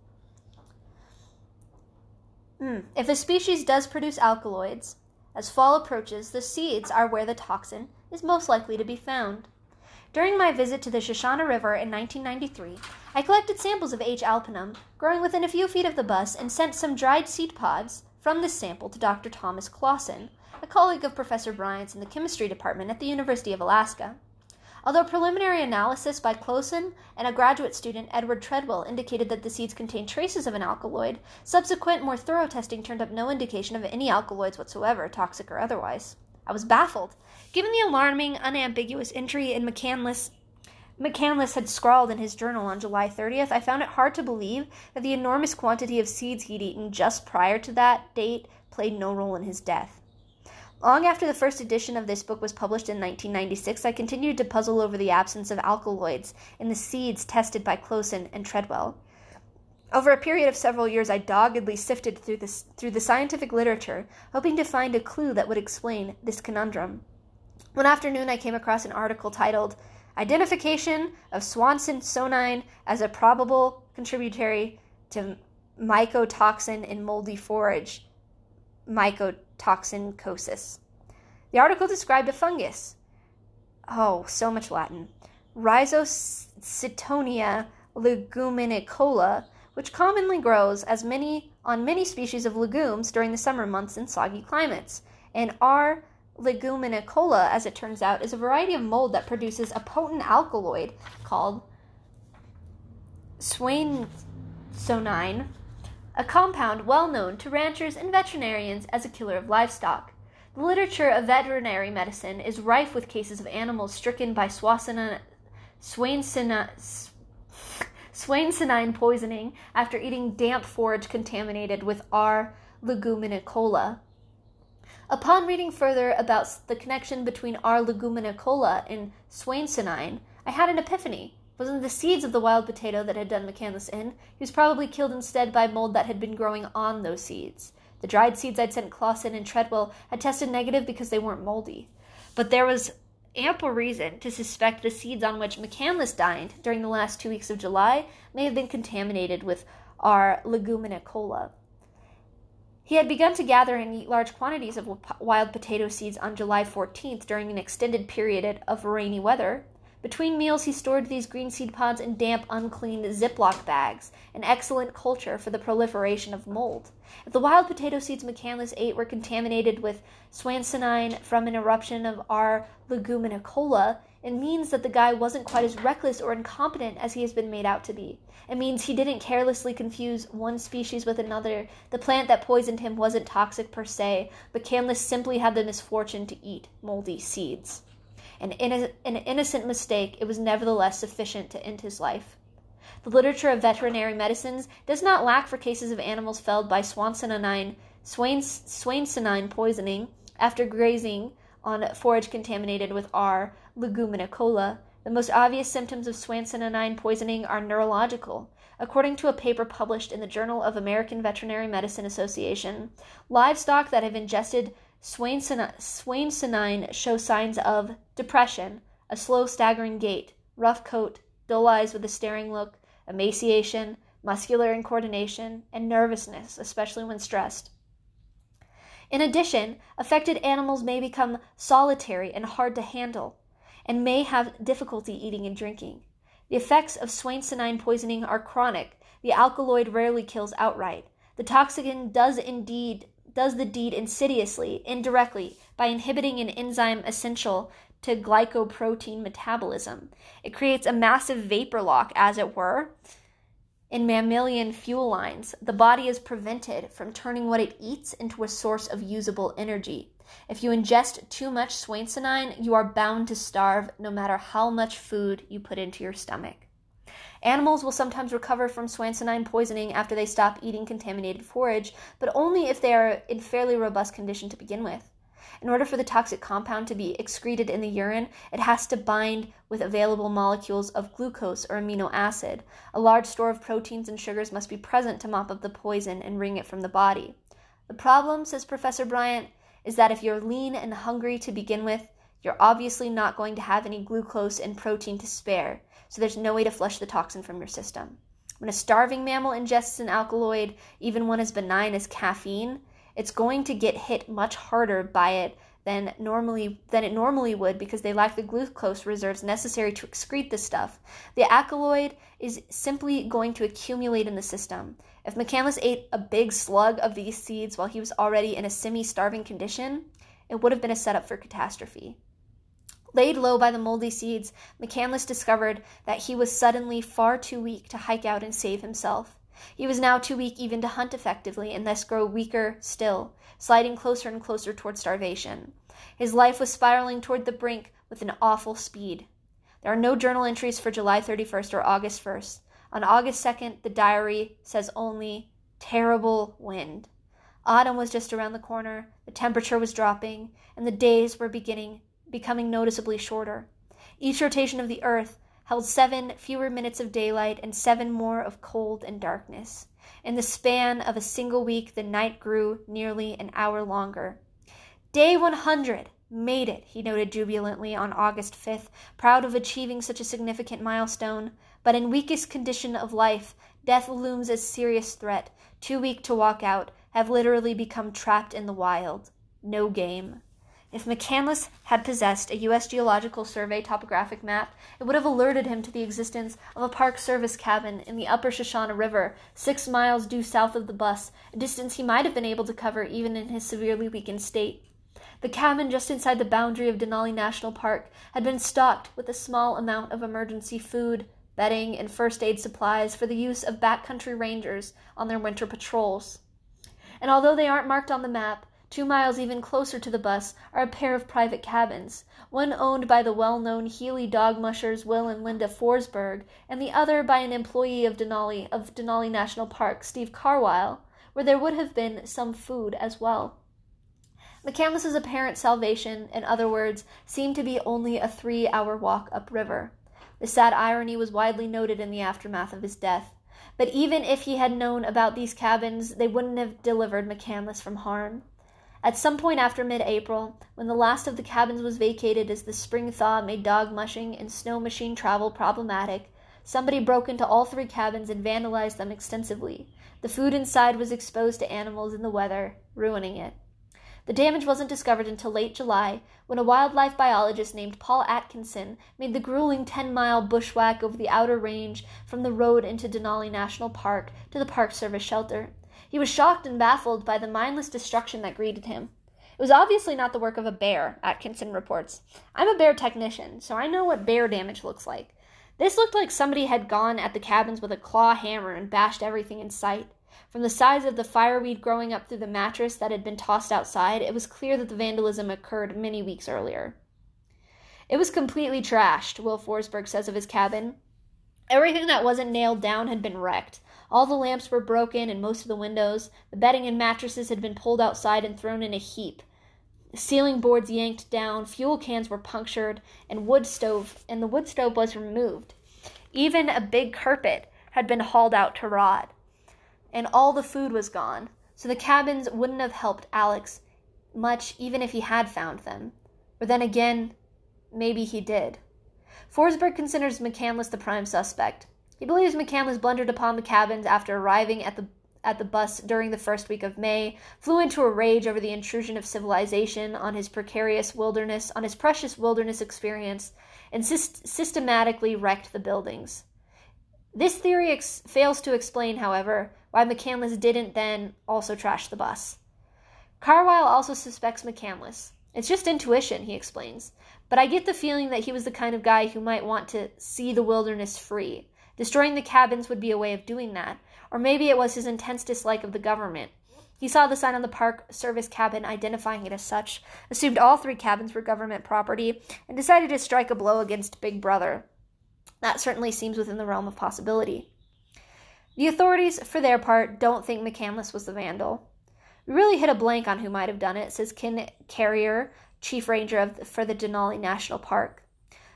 Speaker 1: Mm. If a species does produce alkaloids, as fall approaches, the seeds are where the toxin is most likely to be found. During my visit to the Sushana River in 1993, I collected samples of H. alpinum growing within a few feet of the bus and sent some dried seed pods from this sample to Dr. Thomas Clausen, a colleague of Professor Bryant's in the chemistry department at the University of Alaska. Although preliminary analysis by Clausen and a graduate student, Edward Treadwell, indicated that the seeds contained traces of an alkaloid, subsequent, more thorough testing turned up no indication of any alkaloids whatsoever, toxic or otherwise. I was baffled. Given the alarming, unambiguous entry in McCandless McCandless had scrawled in his journal on July 30th, I found it hard to believe that the enormous quantity of seeds he'd eaten just prior to that date played no role in his death. Long after the first edition of this book was published in 1996, I continued to puzzle over the absence of alkaloids in the seeds tested by Clausen and Treadwell. Over a period of several years, I doggedly sifted through, this, through the scientific literature, hoping to find a clue that would explain this conundrum. One afternoon, I came across an article titled Identification of Swanson Swansonsonine as a Probable Contributory to Mycotoxin in Moldy Forage. Mycotoxin toxincosis. The article described a fungus. Oh, so much Latin. Rhizoctonia leguminicola, which commonly grows as many on many species of legumes during the summer months in soggy climates. And R. leguminicola, as it turns out, is a variety of mold that produces a potent alkaloid called swainsonine a compound well known to ranchers and veterinarians as a killer of livestock. The literature of veterinary medicine is rife with cases of animals stricken by Swainsonine (laughs) poisoning after eating damp forage contaminated with R. leguminicola. Upon reading further about the connection between R. leguminicola and Swainsonine, I had an epiphany wasn't the seeds of the wild potato that had done McCandless in. He was probably killed instead by mold that had been growing on those seeds. The dried seeds I'd sent Clausen and Treadwell had tested negative because they weren't moldy. But there was ample reason to suspect the seeds on which McCandless dined during the last two weeks of July may have been contaminated with R. leguminicola. He had begun to gather and eat large quantities of wild potato seeds on July 14th during an extended period of rainy weather. Between meals, he stored these green seed pods in damp, unclean Ziploc bags, an excellent culture for the proliferation of mold. If the wild potato seeds McCandless ate were contaminated with swainsonine from an eruption of R. leguminicola, it means that the guy wasn't quite as reckless or incompetent as he has been made out to be. It means he didn't carelessly confuse one species with another. The plant that poisoned him wasn't toxic per se, but McCandless simply had the misfortune to eat moldy seeds. An, inno- an innocent mistake, it was nevertheless sufficient to end his life. The literature of veterinary medicines does not lack for cases of animals felled by swainsonine, Swains, poisoning after grazing on forage contaminated with R. leguminicola. The most obvious symptoms of swainsonine poisoning are neurological. According to a paper published in the Journal of American Veterinary Medicine Association, livestock that have ingested swainsonine show signs of depression, a slow, staggering gait, rough coat, dull eyes with a staring look, emaciation, muscular incoordination, and nervousness, especially when stressed. In addition, affected animals may become solitary and hard to handle, and may have difficulty eating and drinking. The effects of swainsonine poisoning are chronic. The alkaloid rarely kills outright. The toxin does indeed does the deed insidiously, indirectly, by inhibiting an enzyme essential to glycoprotein metabolism. It creates a massive vapor lock, as it were, in mammalian fuel lines. The body is prevented from turning what it eats into a source of usable energy. If you ingest too much swainsonine, you are bound to starve no matter how much food you put into your stomach. Animals will sometimes recover from swainsonine poisoning after they stop eating contaminated forage, but only if they are in fairly robust condition to begin with. In order for the toxic compound to be excreted in the urine, it has to bind with available molecules of glucose or amino acid. A large store of proteins and sugars must be present to mop up the poison and wring it from the body. The problem, says Professor Bryant, is that if you're lean and hungry to begin with, you're obviously not going to have any glucose and protein to spare, so there's no way to flush the toxin from your system. When a starving mammal ingests an alkaloid, even one as benign as caffeine, it's going to get hit much harder by it than normally than it normally would because they lack the glucose reserves necessary to excrete the stuff. The alkaloid is simply going to accumulate in the system. If McCandless ate a big slug of these seeds while he was already in a semi-starving condition, it would have been a setup for catastrophe. Laid low by the moldy seeds, McCandless discovered that he was suddenly far too weak to hike out and save himself. He was now too weak even to hunt effectively, and thus grow weaker still, sliding closer and closer toward starvation. His life was spiraling toward the brink with an awful speed. There are no journal entries for July 31st or August 1st. On August 2nd, the diary says only terrible wind. Autumn was just around the corner, the temperature was dropping, and the days were beginning becoming noticeably shorter. Each rotation of the earth held seven fewer minutes of daylight and seven more of cold and darkness. In the span of a single week, the night grew nearly an hour longer. Day 100! Made it, he noted jubilantly on August 5th, proud of achieving such a significant milestone. But in weakest condition of life, death looms as serious threat. Too weak to walk out, have literally become trapped in the wild. No game. If McCandless had possessed a U.S. Geological Survey topographic map, it would have alerted him to the existence of a Park Service cabin in the upper Sushana River, six miles due south of the bus, a distance he might have been able to cover even in his severely weakened state. The cabin just inside the boundary of Denali National Park had been stocked with a small amount of emergency food, bedding, and first aid supplies for the use of backcountry rangers on their winter patrols. And although they aren't marked on the map, Two miles even closer to the bus are a pair of private cabins, one owned by the well-known Healy dog mushers Will and Linda Forsberg, and the other by an employee of Denali of Denali National Park, Steve Carwile, where there would have been some food as well. McCandless's apparent salvation, in other words, seemed to be only a three-hour walk upriver. The sad irony was widely noted in the aftermath of his death. But even if he had known about these cabins, they wouldn't have delivered McCandless from harm. At some point after mid April, when the last of the cabins was vacated as the spring thaw made dog mushing and snow machine travel problematic, somebody broke into all three cabins and vandalized them extensively. The food inside was exposed to animals in the weather, ruining it. The damage wasn't discovered until late July, when a wildlife biologist named Paul Atkinson made the grueling 10 mile bushwhack over the outer range from the road into Denali National Park to the Park Service shelter. He was shocked and baffled by the mindless destruction that greeted him. It was obviously not the work of a bear, Atkinson reports. I'm a bear technician, so I know what bear damage looks like. This looked like somebody had gone at the cabins with a claw hammer and bashed everything in sight. From the size of the fireweed growing up through the mattress that had been tossed outside, it was clear that the vandalism occurred many weeks earlier. It was completely trashed, Will Forsberg says of his cabin. Everything that wasn't nailed down had been wrecked. All the lamps were broken and most of the windows. The bedding and mattresses had been pulled outside and thrown in a heap. Ceiling boards yanked down, fuel cans were punctured, and wood stove and the wood stove was removed. Even a big carpet had been hauled out to rot, and all the food was gone, so the cabins wouldn't have helped Alex much even if he had found them. Or then again, maybe he did. Forsberg considers McCandless the prime suspect. He believes McCandless blundered upon the cabins after arriving at the at the bus during the first week of May, flew into a rage over the intrusion of civilization on his precarious wilderness, on his precious wilderness experience, and syst- systematically wrecked the buildings. This theory ex- fails to explain, however, why McCandless didn't then also trash the bus. Carwile also suspects McCandless. It's just intuition, he explains. But I get the feeling that he was the kind of guy who might want to see the wilderness free. Destroying the cabins would be a way of doing that. Or maybe it was his intense dislike of the government. He saw the sign on the Park Service cabin identifying it as such, assumed all three cabins were government property, and decided to strike a blow against Big Brother. That certainly seems within the realm of possibility. The authorities, for their part, don't think McCandless was the vandal. We really hit a blank on who might have done it, says Ken Kehrer, chief ranger of, for the Denali National Park.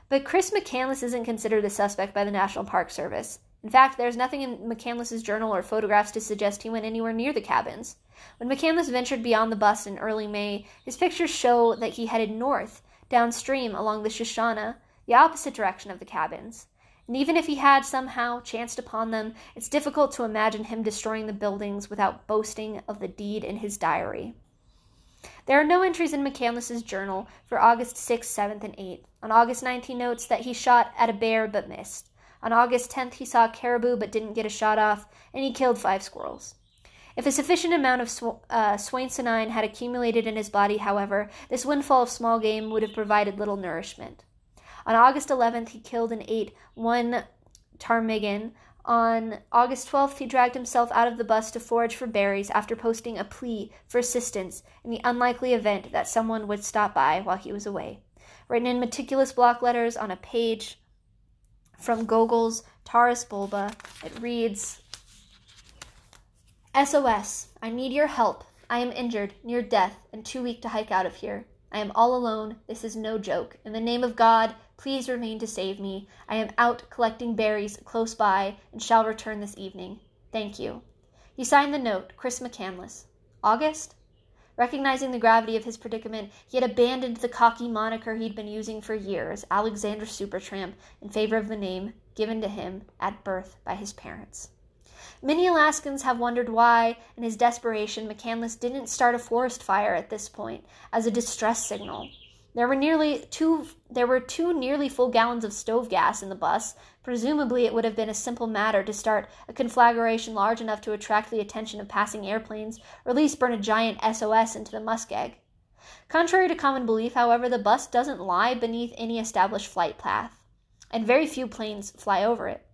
Speaker 1: But Chris McCandless isn't considered a suspect by the National Park Service. In fact, there's nothing in McCandless's journal or photographs to suggest he went anywhere near the cabins. When McCandless ventured beyond the bust in early May, his pictures show that he headed north, downstream along the Sushana, the opposite direction of the cabins. And even if he had somehow chanced upon them, it's difficult to imagine him destroying the buildings without boasting of the deed in his diary. There are no entries in McCandless's journal for August 6th, 7th, and 8th. On August 9th, he notes that he shot at a bear but missed. On August 10th, he saw a caribou but didn't get a shot off, and he killed five squirrels. If a sufficient amount of sw- uh, swainsonine had accumulated in his body, however, this windfall of small game would have provided little nourishment. On August 11th, he killed and ate one ptarmigan. On August 12th, he dragged himself out of the bus to forage for berries after posting a plea for assistance in the unlikely event that someone would stop by while he was away. Written in meticulous block letters on a page from Gogol's Taras Bulba. It reads SOS, I need your help. I am injured, near death, and too weak to hike out of here. I am all alone. This is no joke. In the name of God, please remain to save me. I am out collecting berries close by and shall return this evening. Thank you. He signed the note, Chris McCandless. August? Recognizing the gravity of his predicament, he had abandoned the cocky moniker he'd been using for years, Alexander Supertramp, in favor of the name given to him at birth by his parents. Many Alaskans have wondered why, in his desperation, McCandless didn't start a forest fire at this point as a distress signal. There were nearly two there were two nearly full gallons of stove gas in the bus. Presumably it would have been a simple matter to start a conflagration large enough to attract the attention of passing airplanes, or at least burn a giant SOS into the muskeg. Contrary to common belief, however, the bus doesn't lie beneath any established flight path, and very few planes fly over it.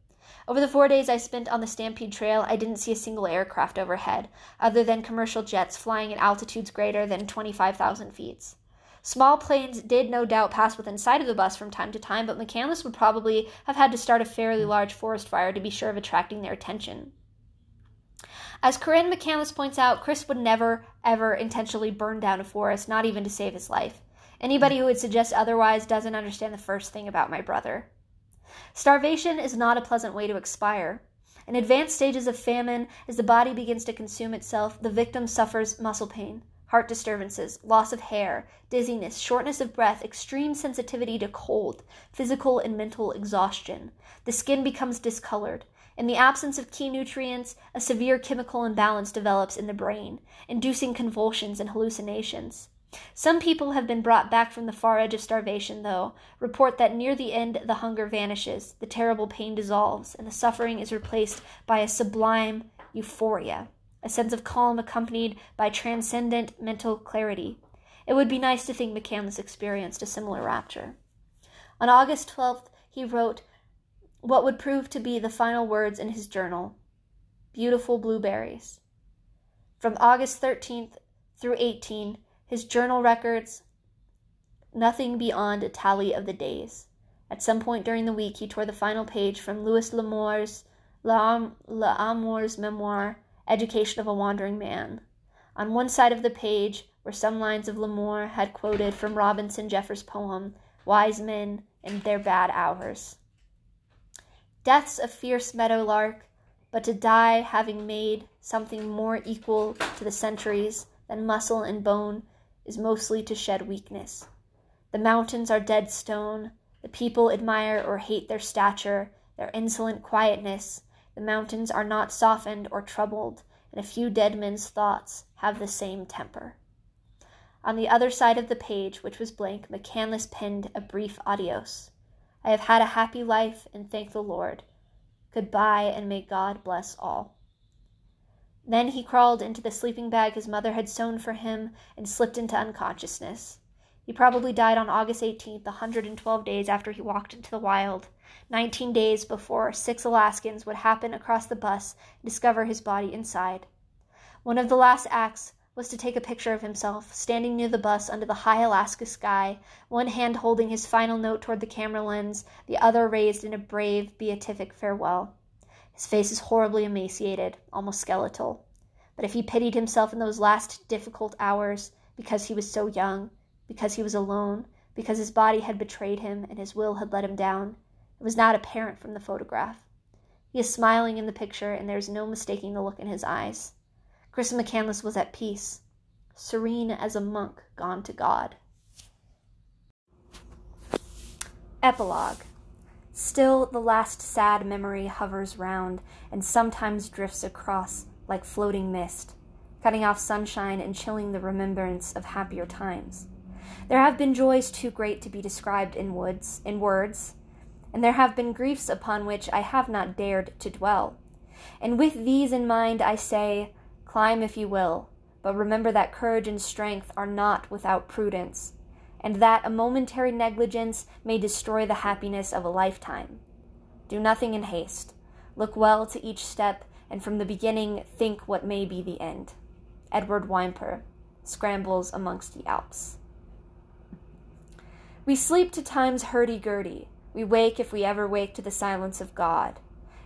Speaker 1: Over the four days I spent on the Stampede Trail, I didn't see a single aircraft overhead, other than commercial jets flying at altitudes greater than 25,000 feet. Small planes did no doubt pass within sight of the bus from time to time, but McCandless would probably have had to start a fairly large forest fire to be sure of attracting their attention. As Carine McCandless points out, Chris would never, ever intentionally burn down a forest, not even to save his life. Anybody who would suggest otherwise doesn't understand the first thing about my brother. Starvation is not a pleasant way to expire. In advanced stages of famine, as the body begins to consume itself, the victim suffers muscle pain heart disturbances, loss of hair, dizziness, shortness of breath, extreme sensitivity to cold, physical and mental exhaustion. The skin becomes discolored. In the absence of key nutrients, a severe chemical imbalance develops in the brain, inducing convulsions and hallucinations. Some people have been brought back from the far edge of starvation, though, report that near the end the hunger vanishes, the terrible pain dissolves, and the suffering is replaced by a sublime euphoria a sense of calm accompanied by transcendent mental clarity. It would be nice to think McCandless experienced a similar rapture. On August 12th, he wrote what would prove to be the final words in his journal Beautiful blueberries. From August 13th through 18, his journal records nothing beyond a tally of the days. At some point during the week, he tore the final page from Louis L'Amour's L'Amour's memoir Education of a Wandering Man. On one side of the page were some lines of L'Amour had quoted from Robinson Jeffers' poem, Wise Men and Their Bad Hours. Deaths of fierce meadow lark, but to die having made something more equal to the centuries than muscle and bone is mostly to shed weakness. The mountains are dead stone. The people admire or hate their stature, their insolent quietness. The mountains are not softened or troubled, and a few dead men's thoughts have the same temper. On the other side of the page, which was blank, McCandless penned a brief adios. I have had a happy life, and thank the Lord. Goodbye, and may God bless all. Then he crawled into the sleeping bag his mother had sewn for him and slipped into unconsciousness. He probably died on August 18th, 112 days after he walked into the wild, 19 days before six Alaskans would happen across the bus and discover his body inside. One of the last acts was to take a picture of himself, standing near the bus under the high Alaska sky, one hand holding his final note toward the camera lens, the other raised in a brave, beatific farewell. His face is horribly emaciated, almost skeletal. But if he pitied himself in those last difficult hours because he was so young, because he was alone, because his body had betrayed him and his will had let him down, it was not apparent from the photograph. He is smiling in the picture, and there is no mistaking the look in his eyes. Chris McCandless was at peace, serene as a monk gone to God. Epilogue Still, the last sad memory hovers round and sometimes drifts across like floating mist, cutting off sunshine and chilling the remembrance of happier times. There have been joys too great to be described in woods, in words, and there have been griefs upon which I have not dared to dwell. And with these in mind, I say, Climb if you will, but remember that courage and strength are not without prudence, and that a momentary negligence may destroy the happiness of a lifetime. Do nothing in haste. Look well to each step, and from the beginning think what may be the end. Edward Whymper, Scrambles Amongst the Alps. We sleep to time's hurdy-gurdy. We wake if we ever wake to the silence of God.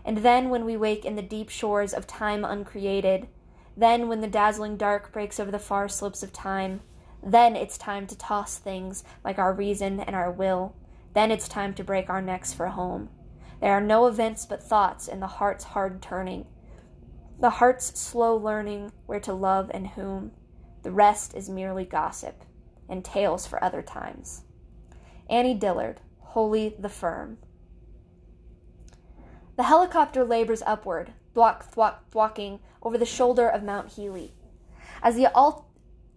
Speaker 1: And then, when we wake in the deep shores of time uncreated, then, when the dazzling dark breaks over the far slopes of time, then it's time to toss things like our reason and our will. Then it's time to break our necks for home. There are no events but thoughts in the heart's hard turning, the heart's slow learning where to love and whom. The rest is merely gossip and tales for other times. Annie Dillard, Holy the Firm. The helicopter labors upward, thwack, thwack, thwacking over the shoulder of Mount Healy. As the alt-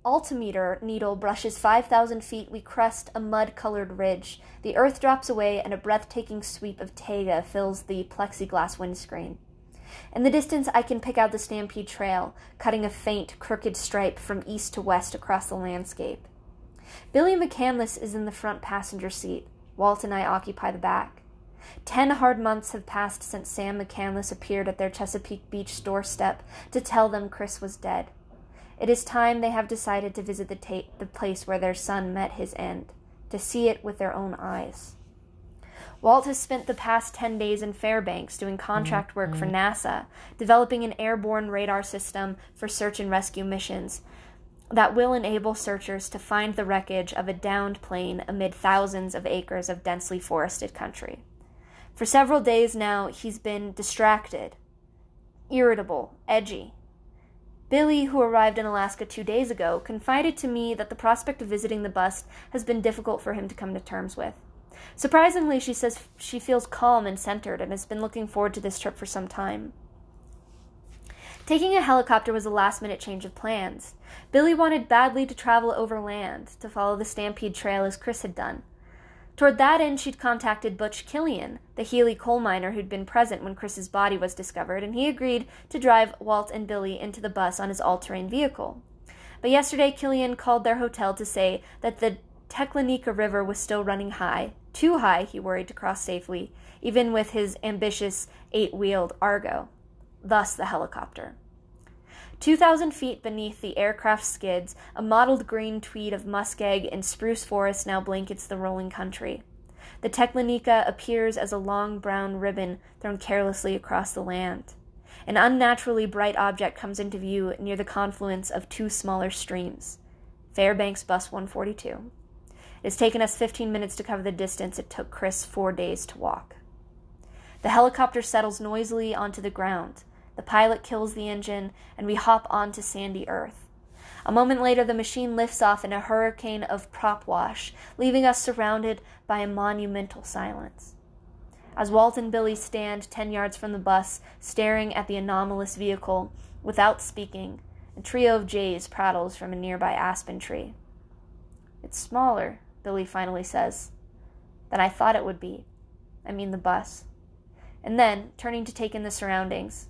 Speaker 1: altimeter needle brushes 5,000 feet, we crest a mud colored ridge. The earth drops away, and a breathtaking sweep of taiga fills the plexiglass windscreen. In the distance, I can pick out the Stampede Trail, cutting a faint, crooked stripe from east to west across the landscape. Billie McCandless is in the front passenger seat. Walt and I occupy the back. Ten hard months have passed since Sam McCandless appeared at their Chesapeake Beach doorstep to tell them Chris was dead. It is time they have decided to visit the, ta- the place where their son met his end, to see it with their own eyes. Walt has spent the past 10 days in Fairbanks doing mm-hmm. contract work for mm-hmm. NASA, developing an airborne radar system for search and rescue missions that will enable searchers to find the wreckage of a downed plane amid thousands of acres of densely forested country. For several days now, he's been distracted, irritable, edgy. Billie, who arrived in Alaska two days ago, confided to me that the prospect of visiting the bust has been difficult for him to come to terms with. Surprisingly, she says she feels calm and centered and has been looking forward to this trip for some time. Taking a helicopter was a last minute change of plans. Billie wanted badly to travel overland to follow the Stampede Trail as Chris had done. Toward that end, she'd contacted Butch Killian, the Healy coal miner who'd been present when Chris's body was discovered, and he agreed to drive Walt and Billie into the bus on his all terrain vehicle. But yesterday, Killian called their hotel to say that the Teklanika River was still running high, too high, he worried, to cross safely, even with his ambitious eight wheeled Argo. Thus the helicopter. 2,000 feet beneath the aircraft skids, a mottled green tweed of muskeg and spruce forest now blankets the rolling country. The Teklanika appears as a long brown ribbon thrown carelessly across the land. An unnaturally bright object comes into view near the confluence of two smaller streams. Fairbanks Bus 142. It has taken us 15 minutes to cover the distance it took Chris four days to walk. The helicopter settles noisily onto the ground. The pilot kills the engine, and we hop onto sandy earth. A moment later, the machine lifts off in a hurricane of prop wash, leaving us surrounded by a monumental silence. As Walt and Billie stand ten yards from the bus, staring at the anomalous vehicle without speaking, a trio of jays prattles from a nearby aspen tree. It's smaller, Billie finally says, than I thought it would be. I mean, the bus. And then, turning to take in the surroundings,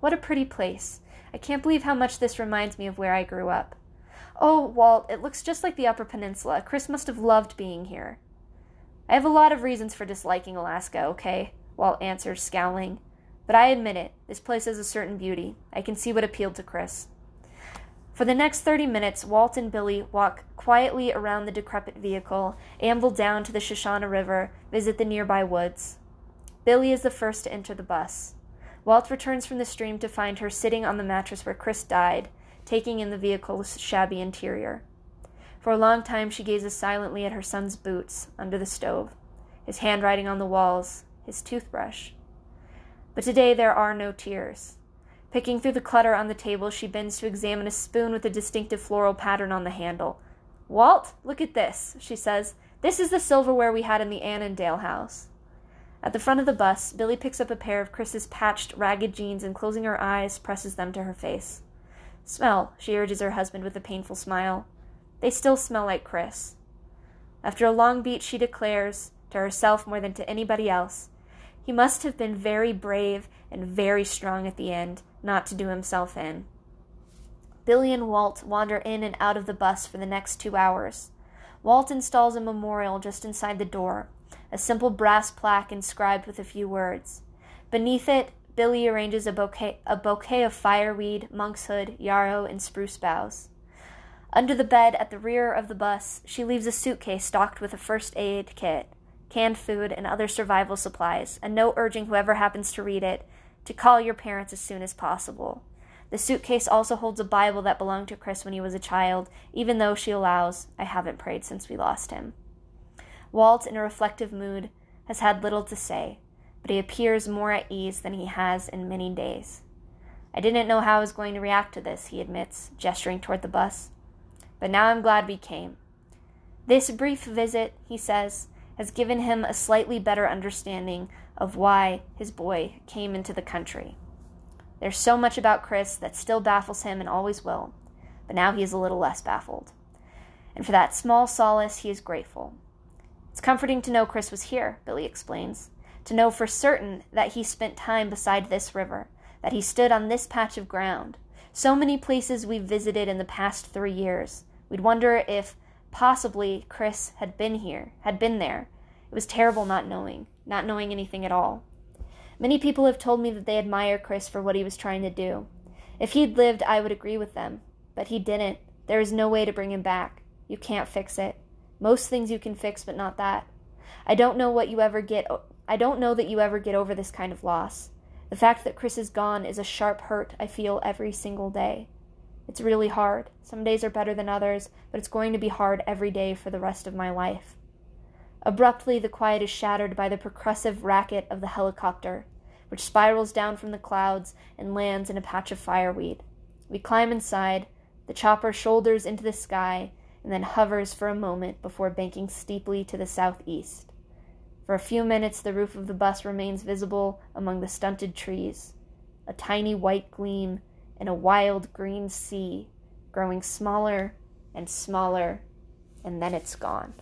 Speaker 1: what a pretty place. I can't believe how much this reminds me of where I grew up. Oh, Walt, it looks just like the Upper Peninsula. Chris must have loved being here. I have a lot of reasons for disliking Alaska, okay? Walt answers, scowling. But I admit it, this place has a certain beauty. I can see what appealed to Chris. For the next 30 minutes, Walt and Billie walk quietly around the decrepit vehicle, amble down to the Sushana River, visit the nearby woods. Billie is the first to enter the bus. Walt returns from the stream to find her sitting on the mattress where Chris died, taking in the vehicle's shabby interior. For a long time she gazes silently at her son's boots under the stove, his handwriting on the walls, his toothbrush. But today there are no tears. Picking through the clutter on the table, she bends to examine a spoon with a distinctive floral pattern on the handle. Walt, look at this, she says. This is the silverware we had in the Annandale house. At the front of the bus, Billie picks up a pair of Chris's patched, ragged jeans and closing her eyes, presses them to her face. Smell, she urges her husband with a painful smile. They still smell like Chris. After a long beat, she declares, to herself more than to anybody else, he must have been very brave and very strong at the end not to do himself in. Billie and Walt wander in and out of the bus for the next two hours. Walt installs a memorial just inside the door, a simple brass plaque inscribed with a few words. Beneath it, Billie arranges a bouquet, a bouquet of fireweed, monkshood, yarrow, and spruce boughs. Under the bed at the rear of the bus, she leaves a suitcase stocked with a first aid kit, canned food, and other survival supplies, a note urging whoever happens to read it to call your parents as soon as possible. The suitcase also holds a Bible that belonged to Chris when he was a child, even though she allows, I haven't prayed since we lost him. Walt, in a reflective mood, has had little to say, but he appears more at ease than he has in many days. I didn't know how I was going to react to this, he admits, gesturing toward the bus. But now I'm glad we came. This brief visit, he says, has given him a slightly better understanding of why his boy came into the country. There's so much about Chris that still baffles him and always will, but now he is a little less baffled. And for that small solace, he is grateful. It's comforting to know Chris was here, Billie explains, to know for certain that he spent time beside this river, that he stood on this patch of ground. So many places we've visited in the past three years. We'd wonder if possibly Chris had been here, had been there. It was terrible not knowing, not knowing anything at all. Many people have told me that they admire Chris for what he was trying to do. If he'd lived, I would agree with them. But he didn't. There is no way to bring him back. You can't fix it. Most things you can fix, but not that. I don't know what you ever get. I don't know that you ever get over this kind of loss. The fact that Chris is gone is a sharp hurt I feel every single day. It's really hard. Some days are better than others, but it's going to be hard every day for the rest of my life. Abruptly, the quiet is shattered by the percussive racket of the helicopter, which spirals down from the clouds and lands in a patch of fireweed. We climb inside, the chopper shoulders into the sky, and then hovers for a moment before banking steeply to the southeast. For a few minutes, the roof of the bus remains visible among the stunted trees, a tiny white gleam in a wild green sea, growing smaller and smaller, and then it's gone.